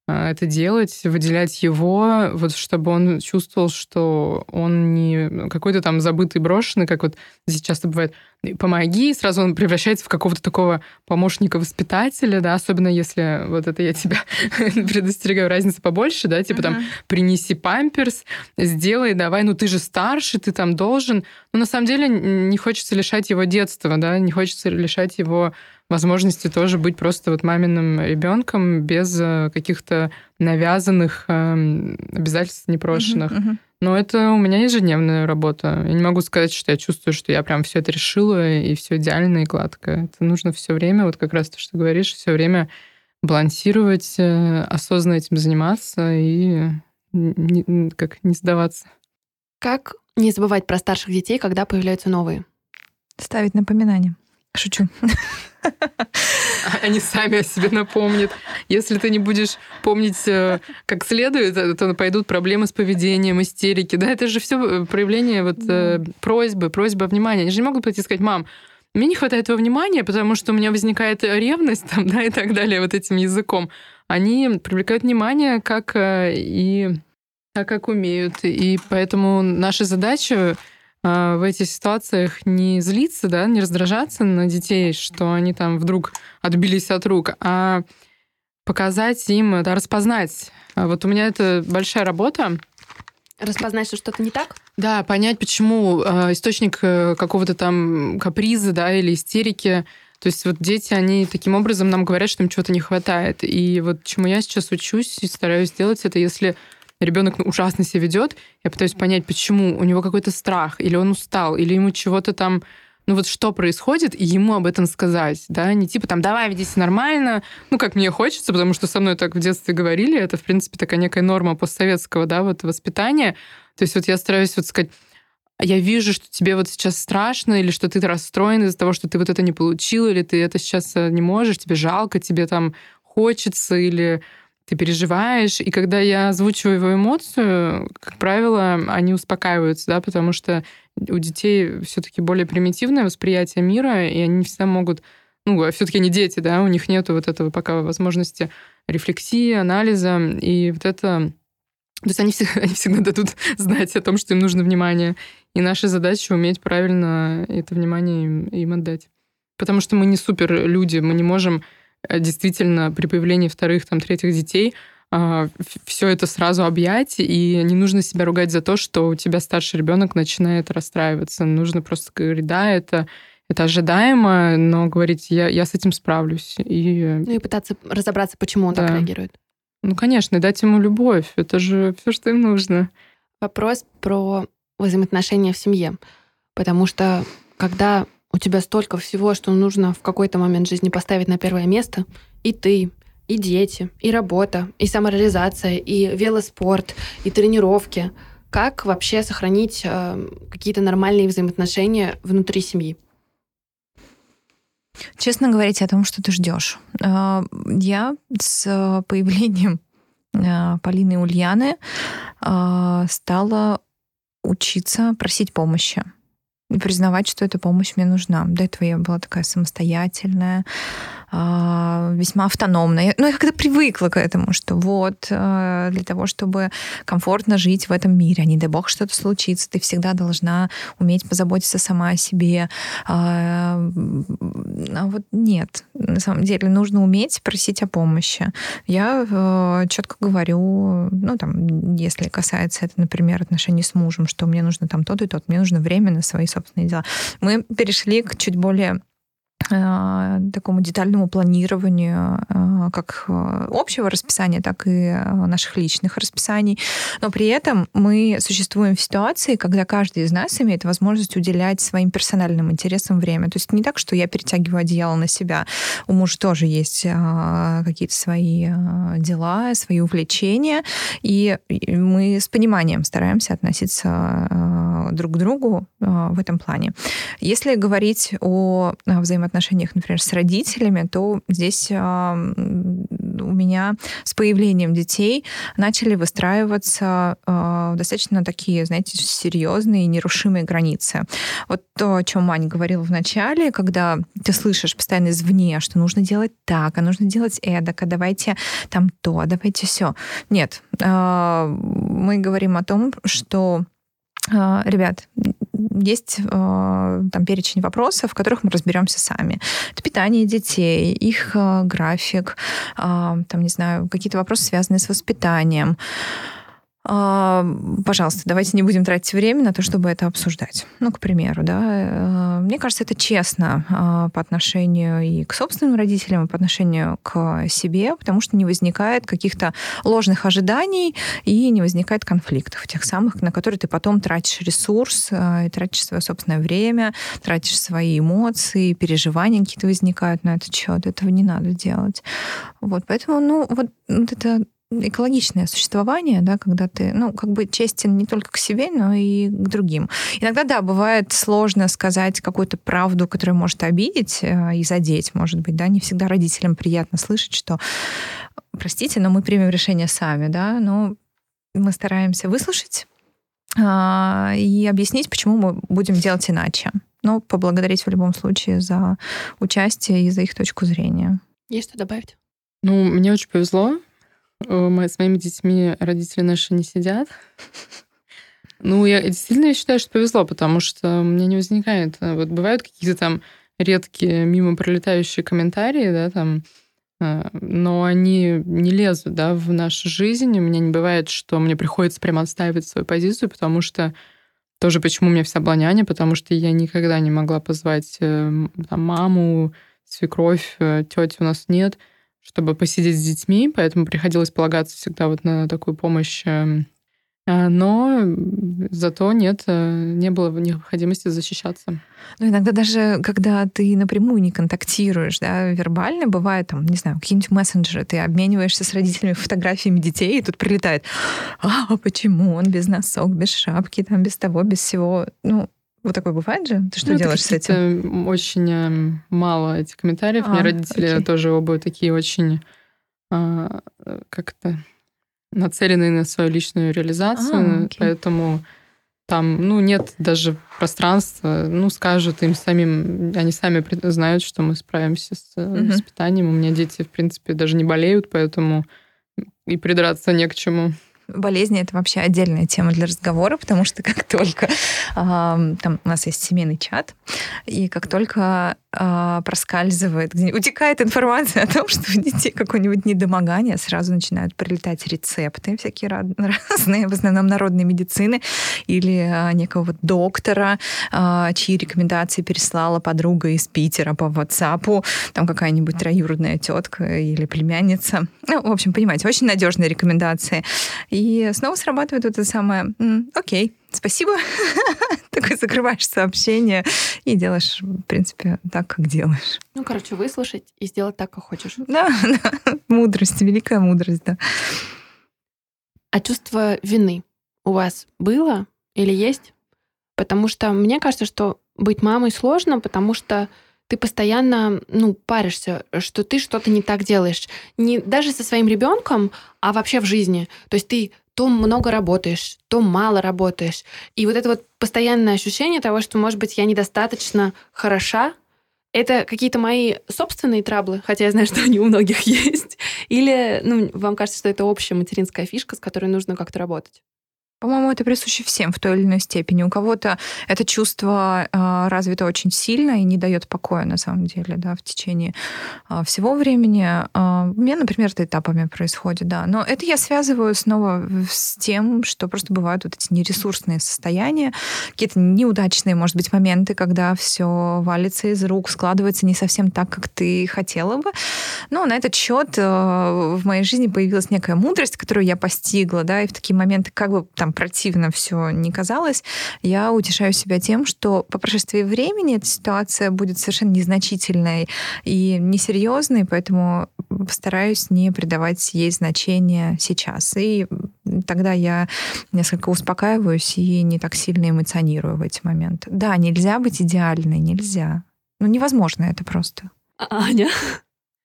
Speaker 4: это делать, выделять его, вот чтобы он чувствовал, что он не какой-то там забытый, брошенный, как вот здесь часто бывает, помоги, и сразу он превращается в какого-то такого помощника-воспитателя, да, особенно если вот это я тебя предостерегаю, разница побольше, да, типа uh-huh. там принеси памперс, сделай, давай, ну ты же старше, ты там должен. Но на самом деле не хочется лишать его детства, да, не хочется лишать его возможности тоже быть просто вот маминым ребенком без э, каких-то навязанных эм, обязательств непрошенных. Uh-huh, uh-huh. Но это у меня ежедневная работа. Я не могу сказать, что я чувствую, что я прям все это решила и все идеально и гладко. Это нужно все время, вот как раз то, что говоришь, все время балансировать, э, осознанно этим заниматься и не, как не сдаваться.
Speaker 2: Как не забывать про старших детей, когда появляются новые?
Speaker 3: Ставить напоминания. Шучу.
Speaker 4: они сами о себе напомнят. Если ты не будешь помнить э, как следует, э, то пойдут проблемы с поведением, истерики. Да, это же все проявление вот просьбы, просьбы о внимании. Они же не могут пойти сказать, мам, мне не хватает этого внимания, потому что у меня возникает ревность там, да, и так далее вот этим языком. Они привлекают внимание как и так, как умеют. И поэтому наша задача в этих ситуациях не злиться, да, не раздражаться на детей, что они там вдруг отбились от рук, а показать им, да, распознать. А вот у меня это большая работа.
Speaker 2: Распознать, что что-то не так?
Speaker 4: Да, понять, почему э, источник э, какого-то там каприза, да, или истерики. То есть вот дети, они таким образом нам говорят, что им чего-то не хватает. И вот чему я сейчас учусь и стараюсь сделать это, если ребенок ужасно себя ведет, я пытаюсь понять, почему. У него какой-то страх, или он устал, или ему чего-то там ну вот что происходит, и ему об этом сказать, да, не типа там, давай, ведись нормально, ну, как мне хочется, потому что со мной так в детстве говорили, это, в принципе, такая некая норма постсоветского, да, вот воспитания, то есть вот я стараюсь вот сказать, я вижу, что тебе вот сейчас страшно, или что ты расстроен из-за того, что ты вот это не получил, или ты это сейчас э, не можешь, тебе жалко, тебе там хочется, или ты переживаешь, и когда я озвучиваю его эмоцию, как правило, они успокаиваются, да, потому что у детей все-таки более примитивное восприятие мира, и они не всегда могут, ну, а все-таки они дети, да, у них нету вот этого пока возможности рефлексии, анализа, и вот это... То есть они всегда, они всегда дадут знать о том, что им нужно внимание. И наша задача уметь правильно это внимание им, им отдать. Потому что мы не супер люди, мы не можем действительно при появлении вторых, там, третьих детей а, все это сразу объять, и не нужно себя ругать за то, что у тебя старший ребенок начинает расстраиваться. Нужно просто говорить, да, это это ожидаемо, но говорить, я, я с этим справлюсь. И...
Speaker 2: Ну и пытаться разобраться, почему он да. так реагирует.
Speaker 4: Ну, конечно, дать ему любовь. Это же все, что им нужно.
Speaker 2: Вопрос про взаимоотношения в семье. Потому что когда у тебя столько всего, что нужно в какой-то момент жизни поставить на первое место. И ты, и дети, и работа, и самореализация, и велоспорт, и тренировки. Как вообще сохранить э, какие-то нормальные взаимоотношения внутри семьи?
Speaker 3: Честно говорить о том, что ты ждешь. Э, я с появлением э, Полины Ульяны э, стала учиться просить помощи и признавать, что эта помощь мне нужна. До этого я была такая самостоятельная, а, весьма автономная. Ну, я как-то привыкла к этому, что вот а, для того, чтобы комфортно жить в этом мире, а не дай бог что-то случится, ты всегда должна уметь позаботиться сама о себе. А, а вот нет. На самом деле нужно уметь просить о помощи. Я четко говорю, ну, там, если касается это, например, отношений с мужем, что мне нужно там то-то и то, мне нужно время на свои собственные дела. Мы перешли к чуть более Э, такому детальному планированию э, как э, общего расписания, так и наших личных расписаний. Но при этом мы существуем в ситуации, когда каждый из нас имеет возможность уделять своим персональным интересам время. То есть не так, что я перетягиваю одеяло на себя. У мужа тоже есть какие-то свои дела, свои увлечения, и мы с пониманием стараемся относиться друг к другу в этом плане. Если говорить о взаимоотношениях отношениях, например, с родителями, то здесь а, у меня с появлением детей начали выстраиваться э, достаточно такие, знаете, серьезные, нерушимые границы. Вот то, о чем Маня говорила в начале, когда ты слышишь постоянно извне, что нужно делать так, а нужно делать эдак, а давайте там то, а давайте все. Нет, э, мы говорим о том, что ребят, есть э, там перечень вопросов, в которых мы разберемся сами. Это питание детей, их э, график, э, там, не знаю, какие-то вопросы, связанные с воспитанием. А, пожалуйста, давайте не будем тратить время на то, чтобы это обсуждать. Ну, к примеру, да. Э, мне кажется, это честно а, по отношению и к собственным родителям, и по отношению к себе, потому что не возникает каких-то ложных ожиданий и не возникает конфликтов, тех самых, на которые ты потом тратишь ресурс, а, и тратишь свое собственное время, тратишь свои эмоции, переживания какие-то возникают на этот счет. Этого не надо делать. Вот, поэтому, ну, вот, вот это экологичное существование, да, когда ты, ну, как бы честен не только к себе, но и к другим. Иногда, да, бывает сложно сказать какую-то правду, которая может обидеть э, и задеть, может быть, да, не всегда родителям приятно слышать, что, простите, но мы примем решение сами, да, но мы стараемся выслушать а, и объяснить, почему мы будем делать иначе. Но поблагодарить в любом случае за участие и за их точку зрения.
Speaker 2: Есть что добавить?
Speaker 4: Ну, мне очень повезло. Э, мы с моими детьми родители наши не сидят. Ну, я действительно считаю, что повезло, потому что у меня не возникает... Э, вот бывают какие-то там редкие мимо пролетающие комментарии, да, там, э, но они не лезут, да, в нашу жизнь. У меня не бывает, что мне приходится прямо отстаивать свою позицию, потому что тоже почему у меня вся была няня, потому что я никогда не могла позвать там, маму, свекровь, тети у нас нет — чтобы посидеть с детьми, поэтому приходилось полагаться всегда вот на такую помощь. Эм, а, но зато нет, э, не было необходимости защищаться.
Speaker 3: Ну, иногда даже, когда ты напрямую не контактируешь, да, вербально, бывает там, не знаю, какие-нибудь мессенджеры, ты обмениваешься с родителями фотографиями детей, и тут прилетает, а почему он без носок, без шапки, там, без того, без всего. Ну, вот такое бывает же? Ты что ну, делаешь с этим?
Speaker 4: Очень эм, мало этих комментариев. А, У меня родители окей. тоже оба такие очень а, как-то нацеленные на свою личную реализацию, а, поэтому там, ну, нет даже пространства, ну, скажут им самим, они сами знают, что мы справимся с угу. воспитанием. У меня дети, в принципе, даже не болеют, поэтому и придраться не к чему.
Speaker 3: Болезни это вообще отдельная тема для разговора, потому что как только э, там у нас есть семейный чат, и как только э, проскальзывает, утекает информация о том, что у детей какое-нибудь недомогание, сразу начинают прилетать рецепты всякие разные, в основном народной медицины, или э, некого доктора, э, чьи рекомендации переслала подруга из Питера по WhatsApp, там какая-нибудь троюродная тетка или племянница. Ну, в общем, понимаете, очень надежные рекомендации. И снова срабатывает вот это самое «Окей, спасибо». Такой закрываешь сообщение и делаешь, в принципе, так, как делаешь.
Speaker 2: Ну, короче, выслушать и сделать так, как хочешь.
Speaker 3: Да, да. Мудрость, великая мудрость, да.
Speaker 2: А чувство вины у вас было или есть? Потому что мне кажется, что быть мамой сложно, потому что ты постоянно, ну, паришься, что ты что-то не так делаешь. Не даже со своим ребенком, а вообще в жизни. То есть ты то много работаешь, то мало работаешь. И вот это вот постоянное ощущение того, что, может быть, я недостаточно хороша, это какие-то мои собственные траблы, хотя я знаю, что они у многих есть. Или ну, вам кажется, что это общая материнская фишка, с которой нужно как-то работать?
Speaker 3: По-моему, это присуще всем в той или иной степени. У кого-то это чувство э, развито очень сильно и не дает покоя, на самом деле, да, в течение э, всего времени. Э, у меня, например, это этапами происходит, да. Но это я связываю снова с тем, что просто бывают вот эти нересурсные состояния, какие-то неудачные, может быть, моменты, когда все валится из рук, складывается не совсем так, как ты хотела бы. Но на этот счет э, в моей жизни появилась некая мудрость, которую я постигла, да, и в такие моменты, как бы там противно все не казалось, я утешаю себя тем, что по прошествии времени эта ситуация будет совершенно незначительной и несерьезной, поэтому постараюсь не придавать ей значения сейчас. И тогда я несколько успокаиваюсь и не так сильно эмоционирую в эти моменты. Да, нельзя быть идеальной, нельзя. Ну, невозможно это просто.
Speaker 2: А, Аня?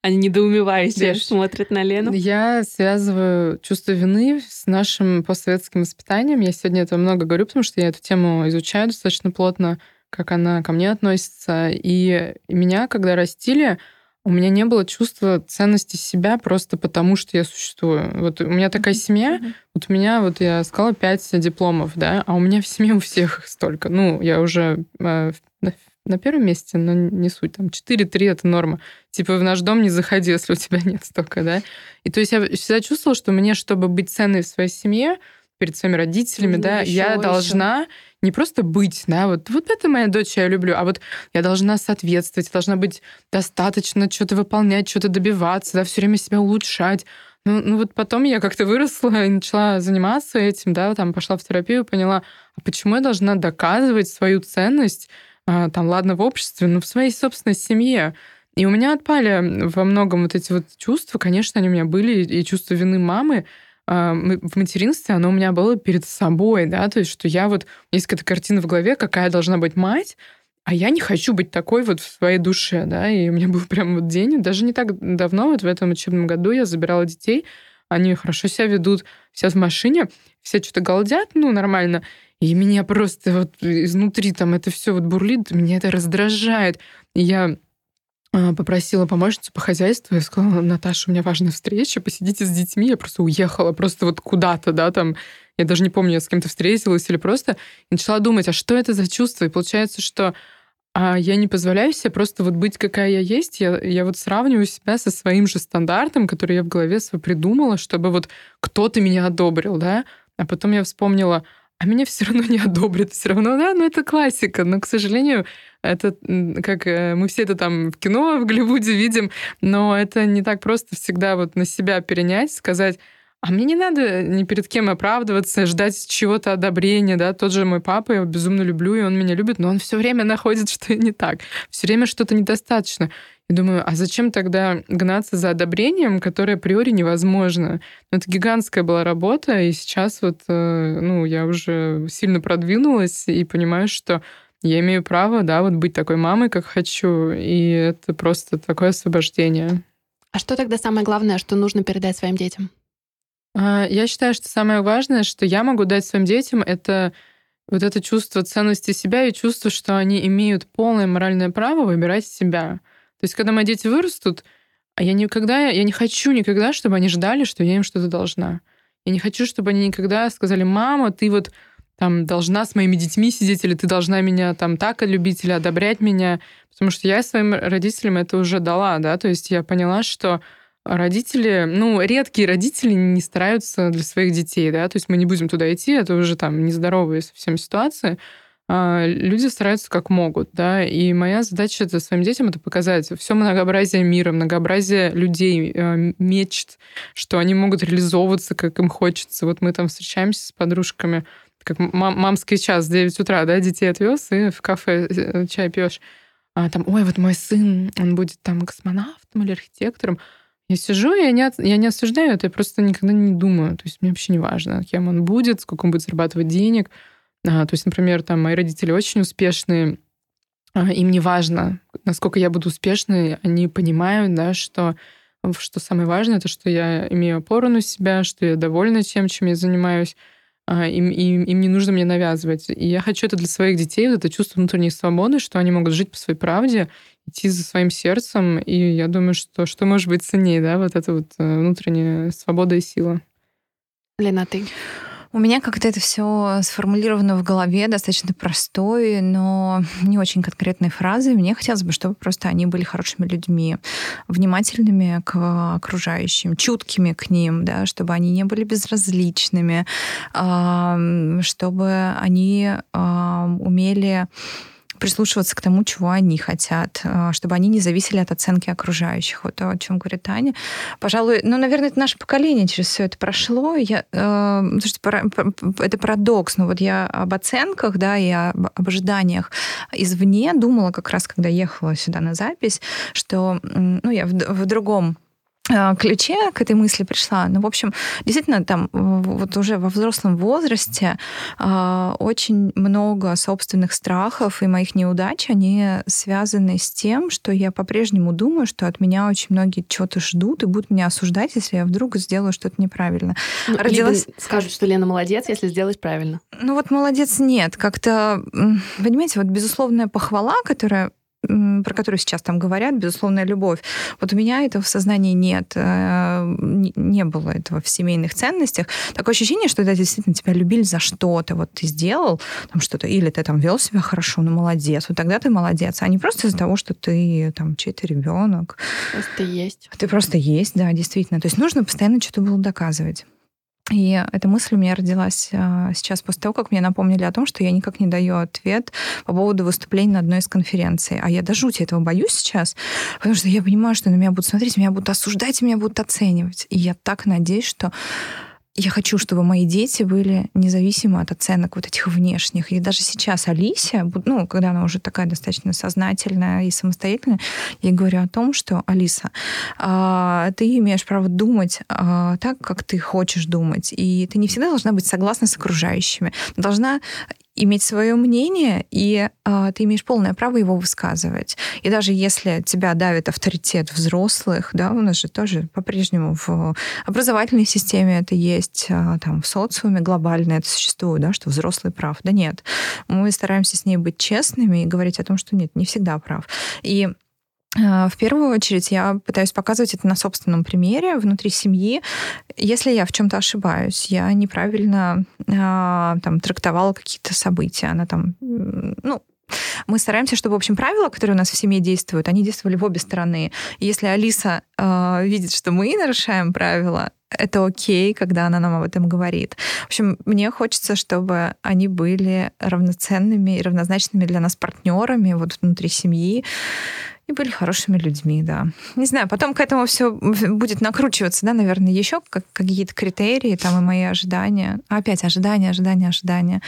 Speaker 2: Они недоумевающе Деш, смотрят на Лену.
Speaker 4: Я связываю чувство вины с нашим постсоветским воспитанием. Я сегодня это много говорю, потому что я эту тему изучаю достаточно плотно, как она ко мне относится. И меня, когда растили, у меня не было чувства ценности себя просто потому, что я существую. Вот у меня такая семья, вот у меня, вот я сказала, пять дипломов, да, а у меня в семье у всех столько. Ну, я уже э, на первом месте, но не суть, там 4-3 это норма. Типа в наш дом не заходи, если у тебя нет столько, да. И то есть я всегда чувствовала, что мне, чтобы быть ценной в своей семье, перед своими родителями, mm, да, я еще. должна не просто быть, да, вот, вот это моя дочь, я люблю, а вот я должна соответствовать, должна быть достаточно что-то выполнять, что-то добиваться, да, все время себя улучшать. Ну, ну вот потом я как-то выросла и начала заниматься этим, да, там пошла в терапию, поняла, а почему я должна доказывать свою ценность там, ладно, в обществе, но в своей собственной семье. И у меня отпали во многом вот эти вот чувства, конечно, они у меня были, и чувство вины мамы, а, в материнстве, оно у меня было перед собой, да, то есть что я вот, есть какая-то картина в голове, какая должна быть мать, а я не хочу быть такой вот в своей душе, да, и у меня был прям вот день, даже не так давно, вот в этом учебном году я забирала детей, они хорошо себя ведут, все в машине, все что-то галдят, ну, нормально, и меня просто вот изнутри там это все вот бурлит, меня это раздражает. И я а, попросила помощницу по хозяйству, я сказала, Наташа, у меня важная встреча, посидите с детьми. Я просто уехала, просто вот куда-то, да, там, я даже не помню, я с кем-то встретилась или просто начала думать, а что это за чувство? И получается, что а я не позволяю себе просто вот быть, какая я есть. Я, я вот сравниваю себя со своим же стандартом, который я в голове свой придумала, чтобы вот кто-то меня одобрил, да. А потом я вспомнила, а меня все равно не одобрят, все равно, да, ну это классика, но, к сожалению, это как э, мы все это там в кино, в Голливуде видим, но это не так просто всегда вот на себя перенять, сказать, а мне не надо ни перед кем оправдываться, ждать чего-то одобрения, да. Тот же мой папа, я его безумно люблю, и он меня любит, но он все время находит, что не так. Все время что-то недостаточно. И думаю, а зачем тогда гнаться за одобрением, которое априори невозможно? Ну, это гигантская была работа, и сейчас вот, э, ну, я уже сильно продвинулась и понимаю, что я имею право, да, вот быть такой мамой, как хочу, и это просто такое освобождение.
Speaker 2: А что тогда самое главное, что нужно передать своим детям?
Speaker 4: А, я считаю, что самое важное, что я могу дать своим детям, это вот это чувство ценности себя и чувство, что они имеют полное моральное право выбирать себя. То есть, когда мои дети вырастут, а я никогда, я не хочу никогда, чтобы они ждали, что я им что-то должна. Я не хочу, чтобы они никогда сказали, мама, ты вот там должна с моими детьми сидеть, или ты должна меня там так любить или одобрять меня. Потому что я своим родителям это уже дала, да, то есть я поняла, что родители, ну, редкие родители не стараются для своих детей, да, то есть мы не будем туда идти, это уже там нездоровые совсем ситуации, а, люди стараются как могут, да, и моя задача это своим детям это показать все многообразие мира, многообразие людей, э, мечт, что они могут реализовываться, как им хочется. Вот мы там встречаемся с подружками, как мам мамский час, 9 утра, да, детей отвез и в кафе э, чай пьешь. А там, ой, вот мой сын, он будет там космонавтом или архитектором. Я сижу, я не, я не осуждаю это, я просто никогда не думаю. То есть мне вообще не важно, кем он будет, сколько он будет зарабатывать денег. А, то есть, например, там мои родители очень успешные, а, им не важно, насколько я буду успешной, они понимают, да, что что самое важное, это что я имею опору на себя, что я довольна тем, чем я занимаюсь, а, им, им, им не нужно мне навязывать. И я хочу это для своих детей, вот это чувство внутренней свободы, что они могут жить по своей правде, идти за своим сердцем. И я думаю, что что может быть ценнее, да, вот эта вот э, внутренняя свобода и сила.
Speaker 2: Лена, ты?
Speaker 3: У меня как-то это все сформулировано в голове, достаточно простой, но не очень конкретной фразой. Мне хотелось бы, чтобы просто они были хорошими людьми, внимательными к окружающим, чуткими к ним, да, чтобы они не были безразличными, чтобы они умели прислушиваться к тому, чего они хотят, э, чтобы они не зависели от оценки окружающих. Вот то, о чем говорит Таня. Пожалуй, ну, наверное, это наше поколение через все это прошло. Я, э, слушайте, это парадокс. Но вот я об оценках, да, и об, об ожиданиях извне думала как раз, когда ехала сюда на запись, что, ну, я в, в другом ключе к этой мысли пришла. Ну, в общем, действительно, там вот уже во взрослом возрасте э, очень много собственных страхов и моих неудач, они связаны с тем, что я по-прежнему думаю, что от меня очень многие чего-то ждут и будут меня осуждать, если я вдруг сделаю что-то неправильно.
Speaker 2: Ну, Родилась... Скажут, что Лена молодец, если сделаешь правильно.
Speaker 3: Ну вот молодец нет. Как-то, понимаете, вот безусловная похвала, которая про которую сейчас там говорят, безусловная любовь. Вот у меня этого в сознании нет. Э, не было этого в семейных ценностях. Такое ощущение, что да, действительно тебя любили за что-то. Вот ты сделал там что-то, или ты там вел себя хорошо, ну молодец. Вот тогда ты молодец. А не просто из-за того, что ты там чей-то ребенок.
Speaker 2: Просто есть.
Speaker 3: Ты просто есть, да, действительно. То есть нужно постоянно что-то было доказывать. И эта мысль у меня родилась а, сейчас после того, как мне напомнили о том, что я никак не даю ответ по поводу выступления на одной из конференций. А я до жути этого боюсь сейчас, потому что я понимаю, что на меня будут смотреть, меня будут осуждать, меня будут оценивать. И я так надеюсь, что я хочу, чтобы мои дети были независимы от оценок вот этих внешних. И даже сейчас Алисе, ну, когда она уже такая достаточно сознательная и самостоятельная, я говорю о том, что, Алиса, а, ты имеешь право думать а, так, как ты хочешь думать. И ты не всегда должна быть согласна с окружающими. Должна иметь свое мнение, и э, ты имеешь полное право его высказывать. И даже если тебя давит авторитет взрослых, да, у нас же тоже по-прежнему в образовательной системе это есть, э, там в социуме глобально это существует, да, что взрослый прав. Да нет, мы стараемся с ней быть честными и говорить о том, что нет, не всегда прав. И в первую очередь я пытаюсь показывать это на собственном примере внутри семьи. Если я в чем-то ошибаюсь, я неправильно э, там трактовала какие-то события, она там, ну, мы стараемся, чтобы, в общем, правила, которые у нас в семье действуют, они действовали в обе стороны. И если Алиса э, видит, что мы нарушаем правила, это окей, когда она нам об этом говорит. В общем, мне хочется, чтобы они были равноценными и равнозначными для нас партнерами вот внутри семьи и были хорошими людьми, да. Не знаю, потом к этому все будет накручиваться, да, наверное, еще как какие-то критерии, там и мои ожидания. А опять ожидания, ожидания, ожидания.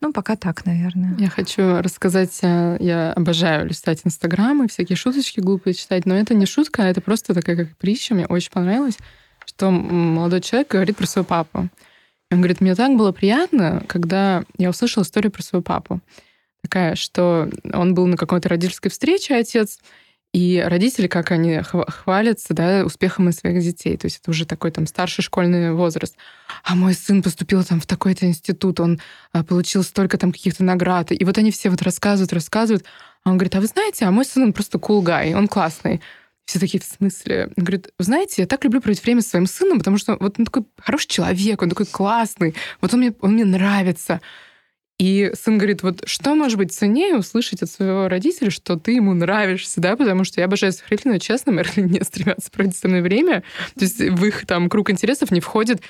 Speaker 3: Ну, пока так, наверное.
Speaker 4: Я хочу рассказать, э, я обожаю листать Инстаграм и всякие шуточки глупые читать, но это не шутка, а это просто такая как притча. Мне очень понравилось, что молодой человек говорит про своего папу. Он говорит, мне так было приятно, когда я услышала историю про своего папу такая, что он был на какой-то родительской встрече, отец, и родители, как они хвалятся, да, успехом своих детей. То есть это уже такой там старший школьный возраст. А мой сын поступил там в такой-то институт, он а, получил столько там каких-то наград. И вот они все вот рассказывают, рассказывают. А он говорит, а вы знаете, а мой сын, он просто cool guy, он классный. Все такие, в смысле? Он говорит, вы знаете, я так люблю проводить время со своим сыном, потому что вот он такой хороший человек, он такой классный, вот он мне, он мне нравится. И сын говорит, вот что может быть ценнее услышать от своего родителя, что ты ему нравишься, да, потому что я обожаю сохранить, но честно, мои не стремятся проводить со мной время, то есть в их там круг интересов не входит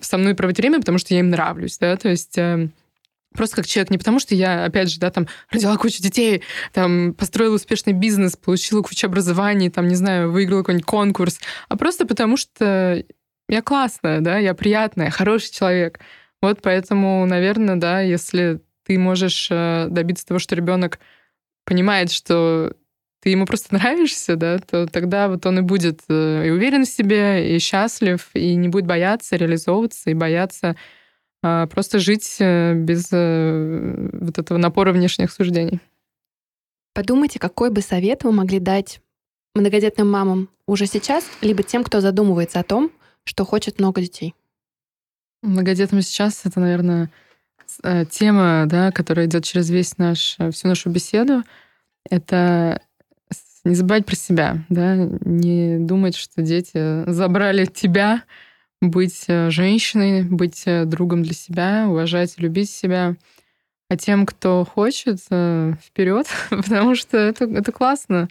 Speaker 4: со мной проводить время, потому что я им нравлюсь, да, то есть э, просто как человек, не потому что я, опять же, да, там, родила кучу детей, там, построила успешный бизнес, получила кучу образований, там, не знаю, выиграла какой-нибудь конкурс, а просто потому что я классная, да, я приятная, хороший человек. Вот поэтому, наверное, да, если ты можешь э, добиться того, что ребенок понимает, что ты ему просто нравишься, да, то тогда вот он и будет э, и уверен в себе, и счастлив, и не будет бояться реализовываться, и бояться а, просто жить э, без вот этого напора внешних суждений.
Speaker 2: Подумайте, какой бы совет вы могли дать многодетным мамам уже сейчас, либо тем, кто задумывается о том, что хочет много детей.
Speaker 4: Многодетным сейчас это, наверное, э, тема, да, которая идет через весь наш, э, всю нашу беседу. Это не забывать про себя, да, не думать, что дети забрали тебя, быть э, женщиной, быть другом для себя, уважать, любить себя. А тем, кто хочет, вперед, потому что это, это классно.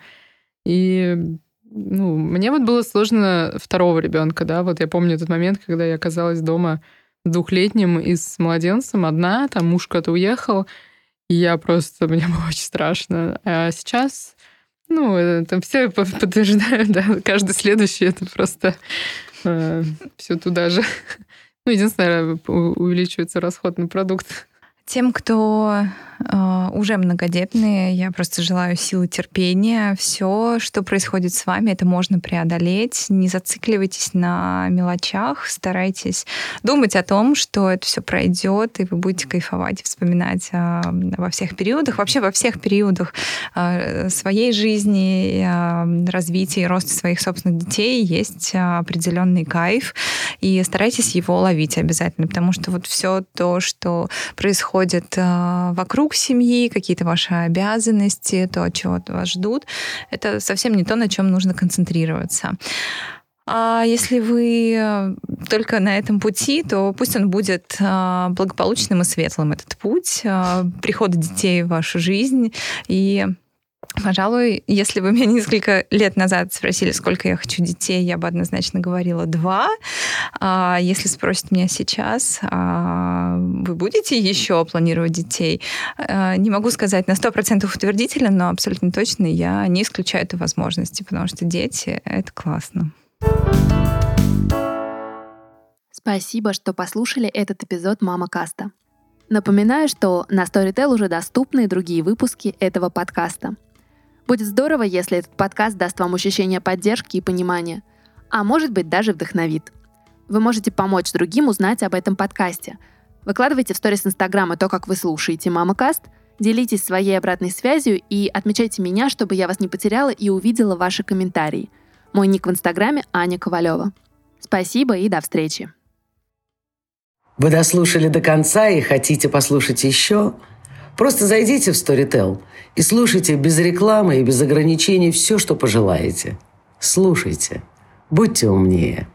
Speaker 4: И ну, мне вот было сложно второго ребенка, да, вот я помню этот момент, когда я оказалась дома двухлетним и с младенцем одна, там муж куда-то уехал, и я просто, мне было очень страшно. А сейчас, ну, это все подтверждают, да, каждый следующий это просто э, все туда же. Ну, единственное, увеличивается расход на продукт.
Speaker 3: Тем, кто э, уже многодетные, я просто желаю силы терпения. Все, что происходит с вами, это можно преодолеть. Не зацикливайтесь на мелочах, старайтесь думать о том, что это все пройдет, и вы будете кайфовать вспоминать э, во всех периодах, вообще во всех периодах э, своей жизни, э, развития и роста своих собственных детей есть определенный кайф, и старайтесь его ловить обязательно, потому что вот все то, что происходит происходит э, вокруг семьи, какие-то ваши обязанности, то, чего от вас ждут, это совсем не то, на чем нужно концентрироваться. А если вы э, только на этом пути, то пусть он будет э, благополучным и светлым, этот путь прихода детей в вашу жизнь. И Пожалуй, если бы меня несколько лет назад спросили, сколько я хочу детей, я бы однозначно говорила два. А если спросят меня сейчас, а вы будете еще планировать детей? А, не могу сказать на 100% утвердительно, но абсолютно точно я не исключаю этой возможности, потому что дети — это классно.
Speaker 2: Спасибо, что послушали этот эпизод Мама Каста. Напоминаю, что на Storytel уже доступны другие выпуски этого подкаста. Будет здорово, если этот подкаст даст вам ощущение поддержки и понимания, а может быть даже вдохновит. Вы можете помочь другим узнать об этом подкасте. Выкладывайте в сторис Инстаграма то, как вы слушаете Мама Каст, делитесь своей обратной связью и отмечайте меня, чтобы я вас не потеряла и увидела ваши комментарии. Мой ник в Инстаграме Аня Ковалева. Спасибо и до встречи.
Speaker 1: Вы дослушали до конца и хотите послушать еще? Просто зайдите в Storytel и слушайте без рекламы и без ограничений все, что пожелаете. Слушайте. Будьте умнее.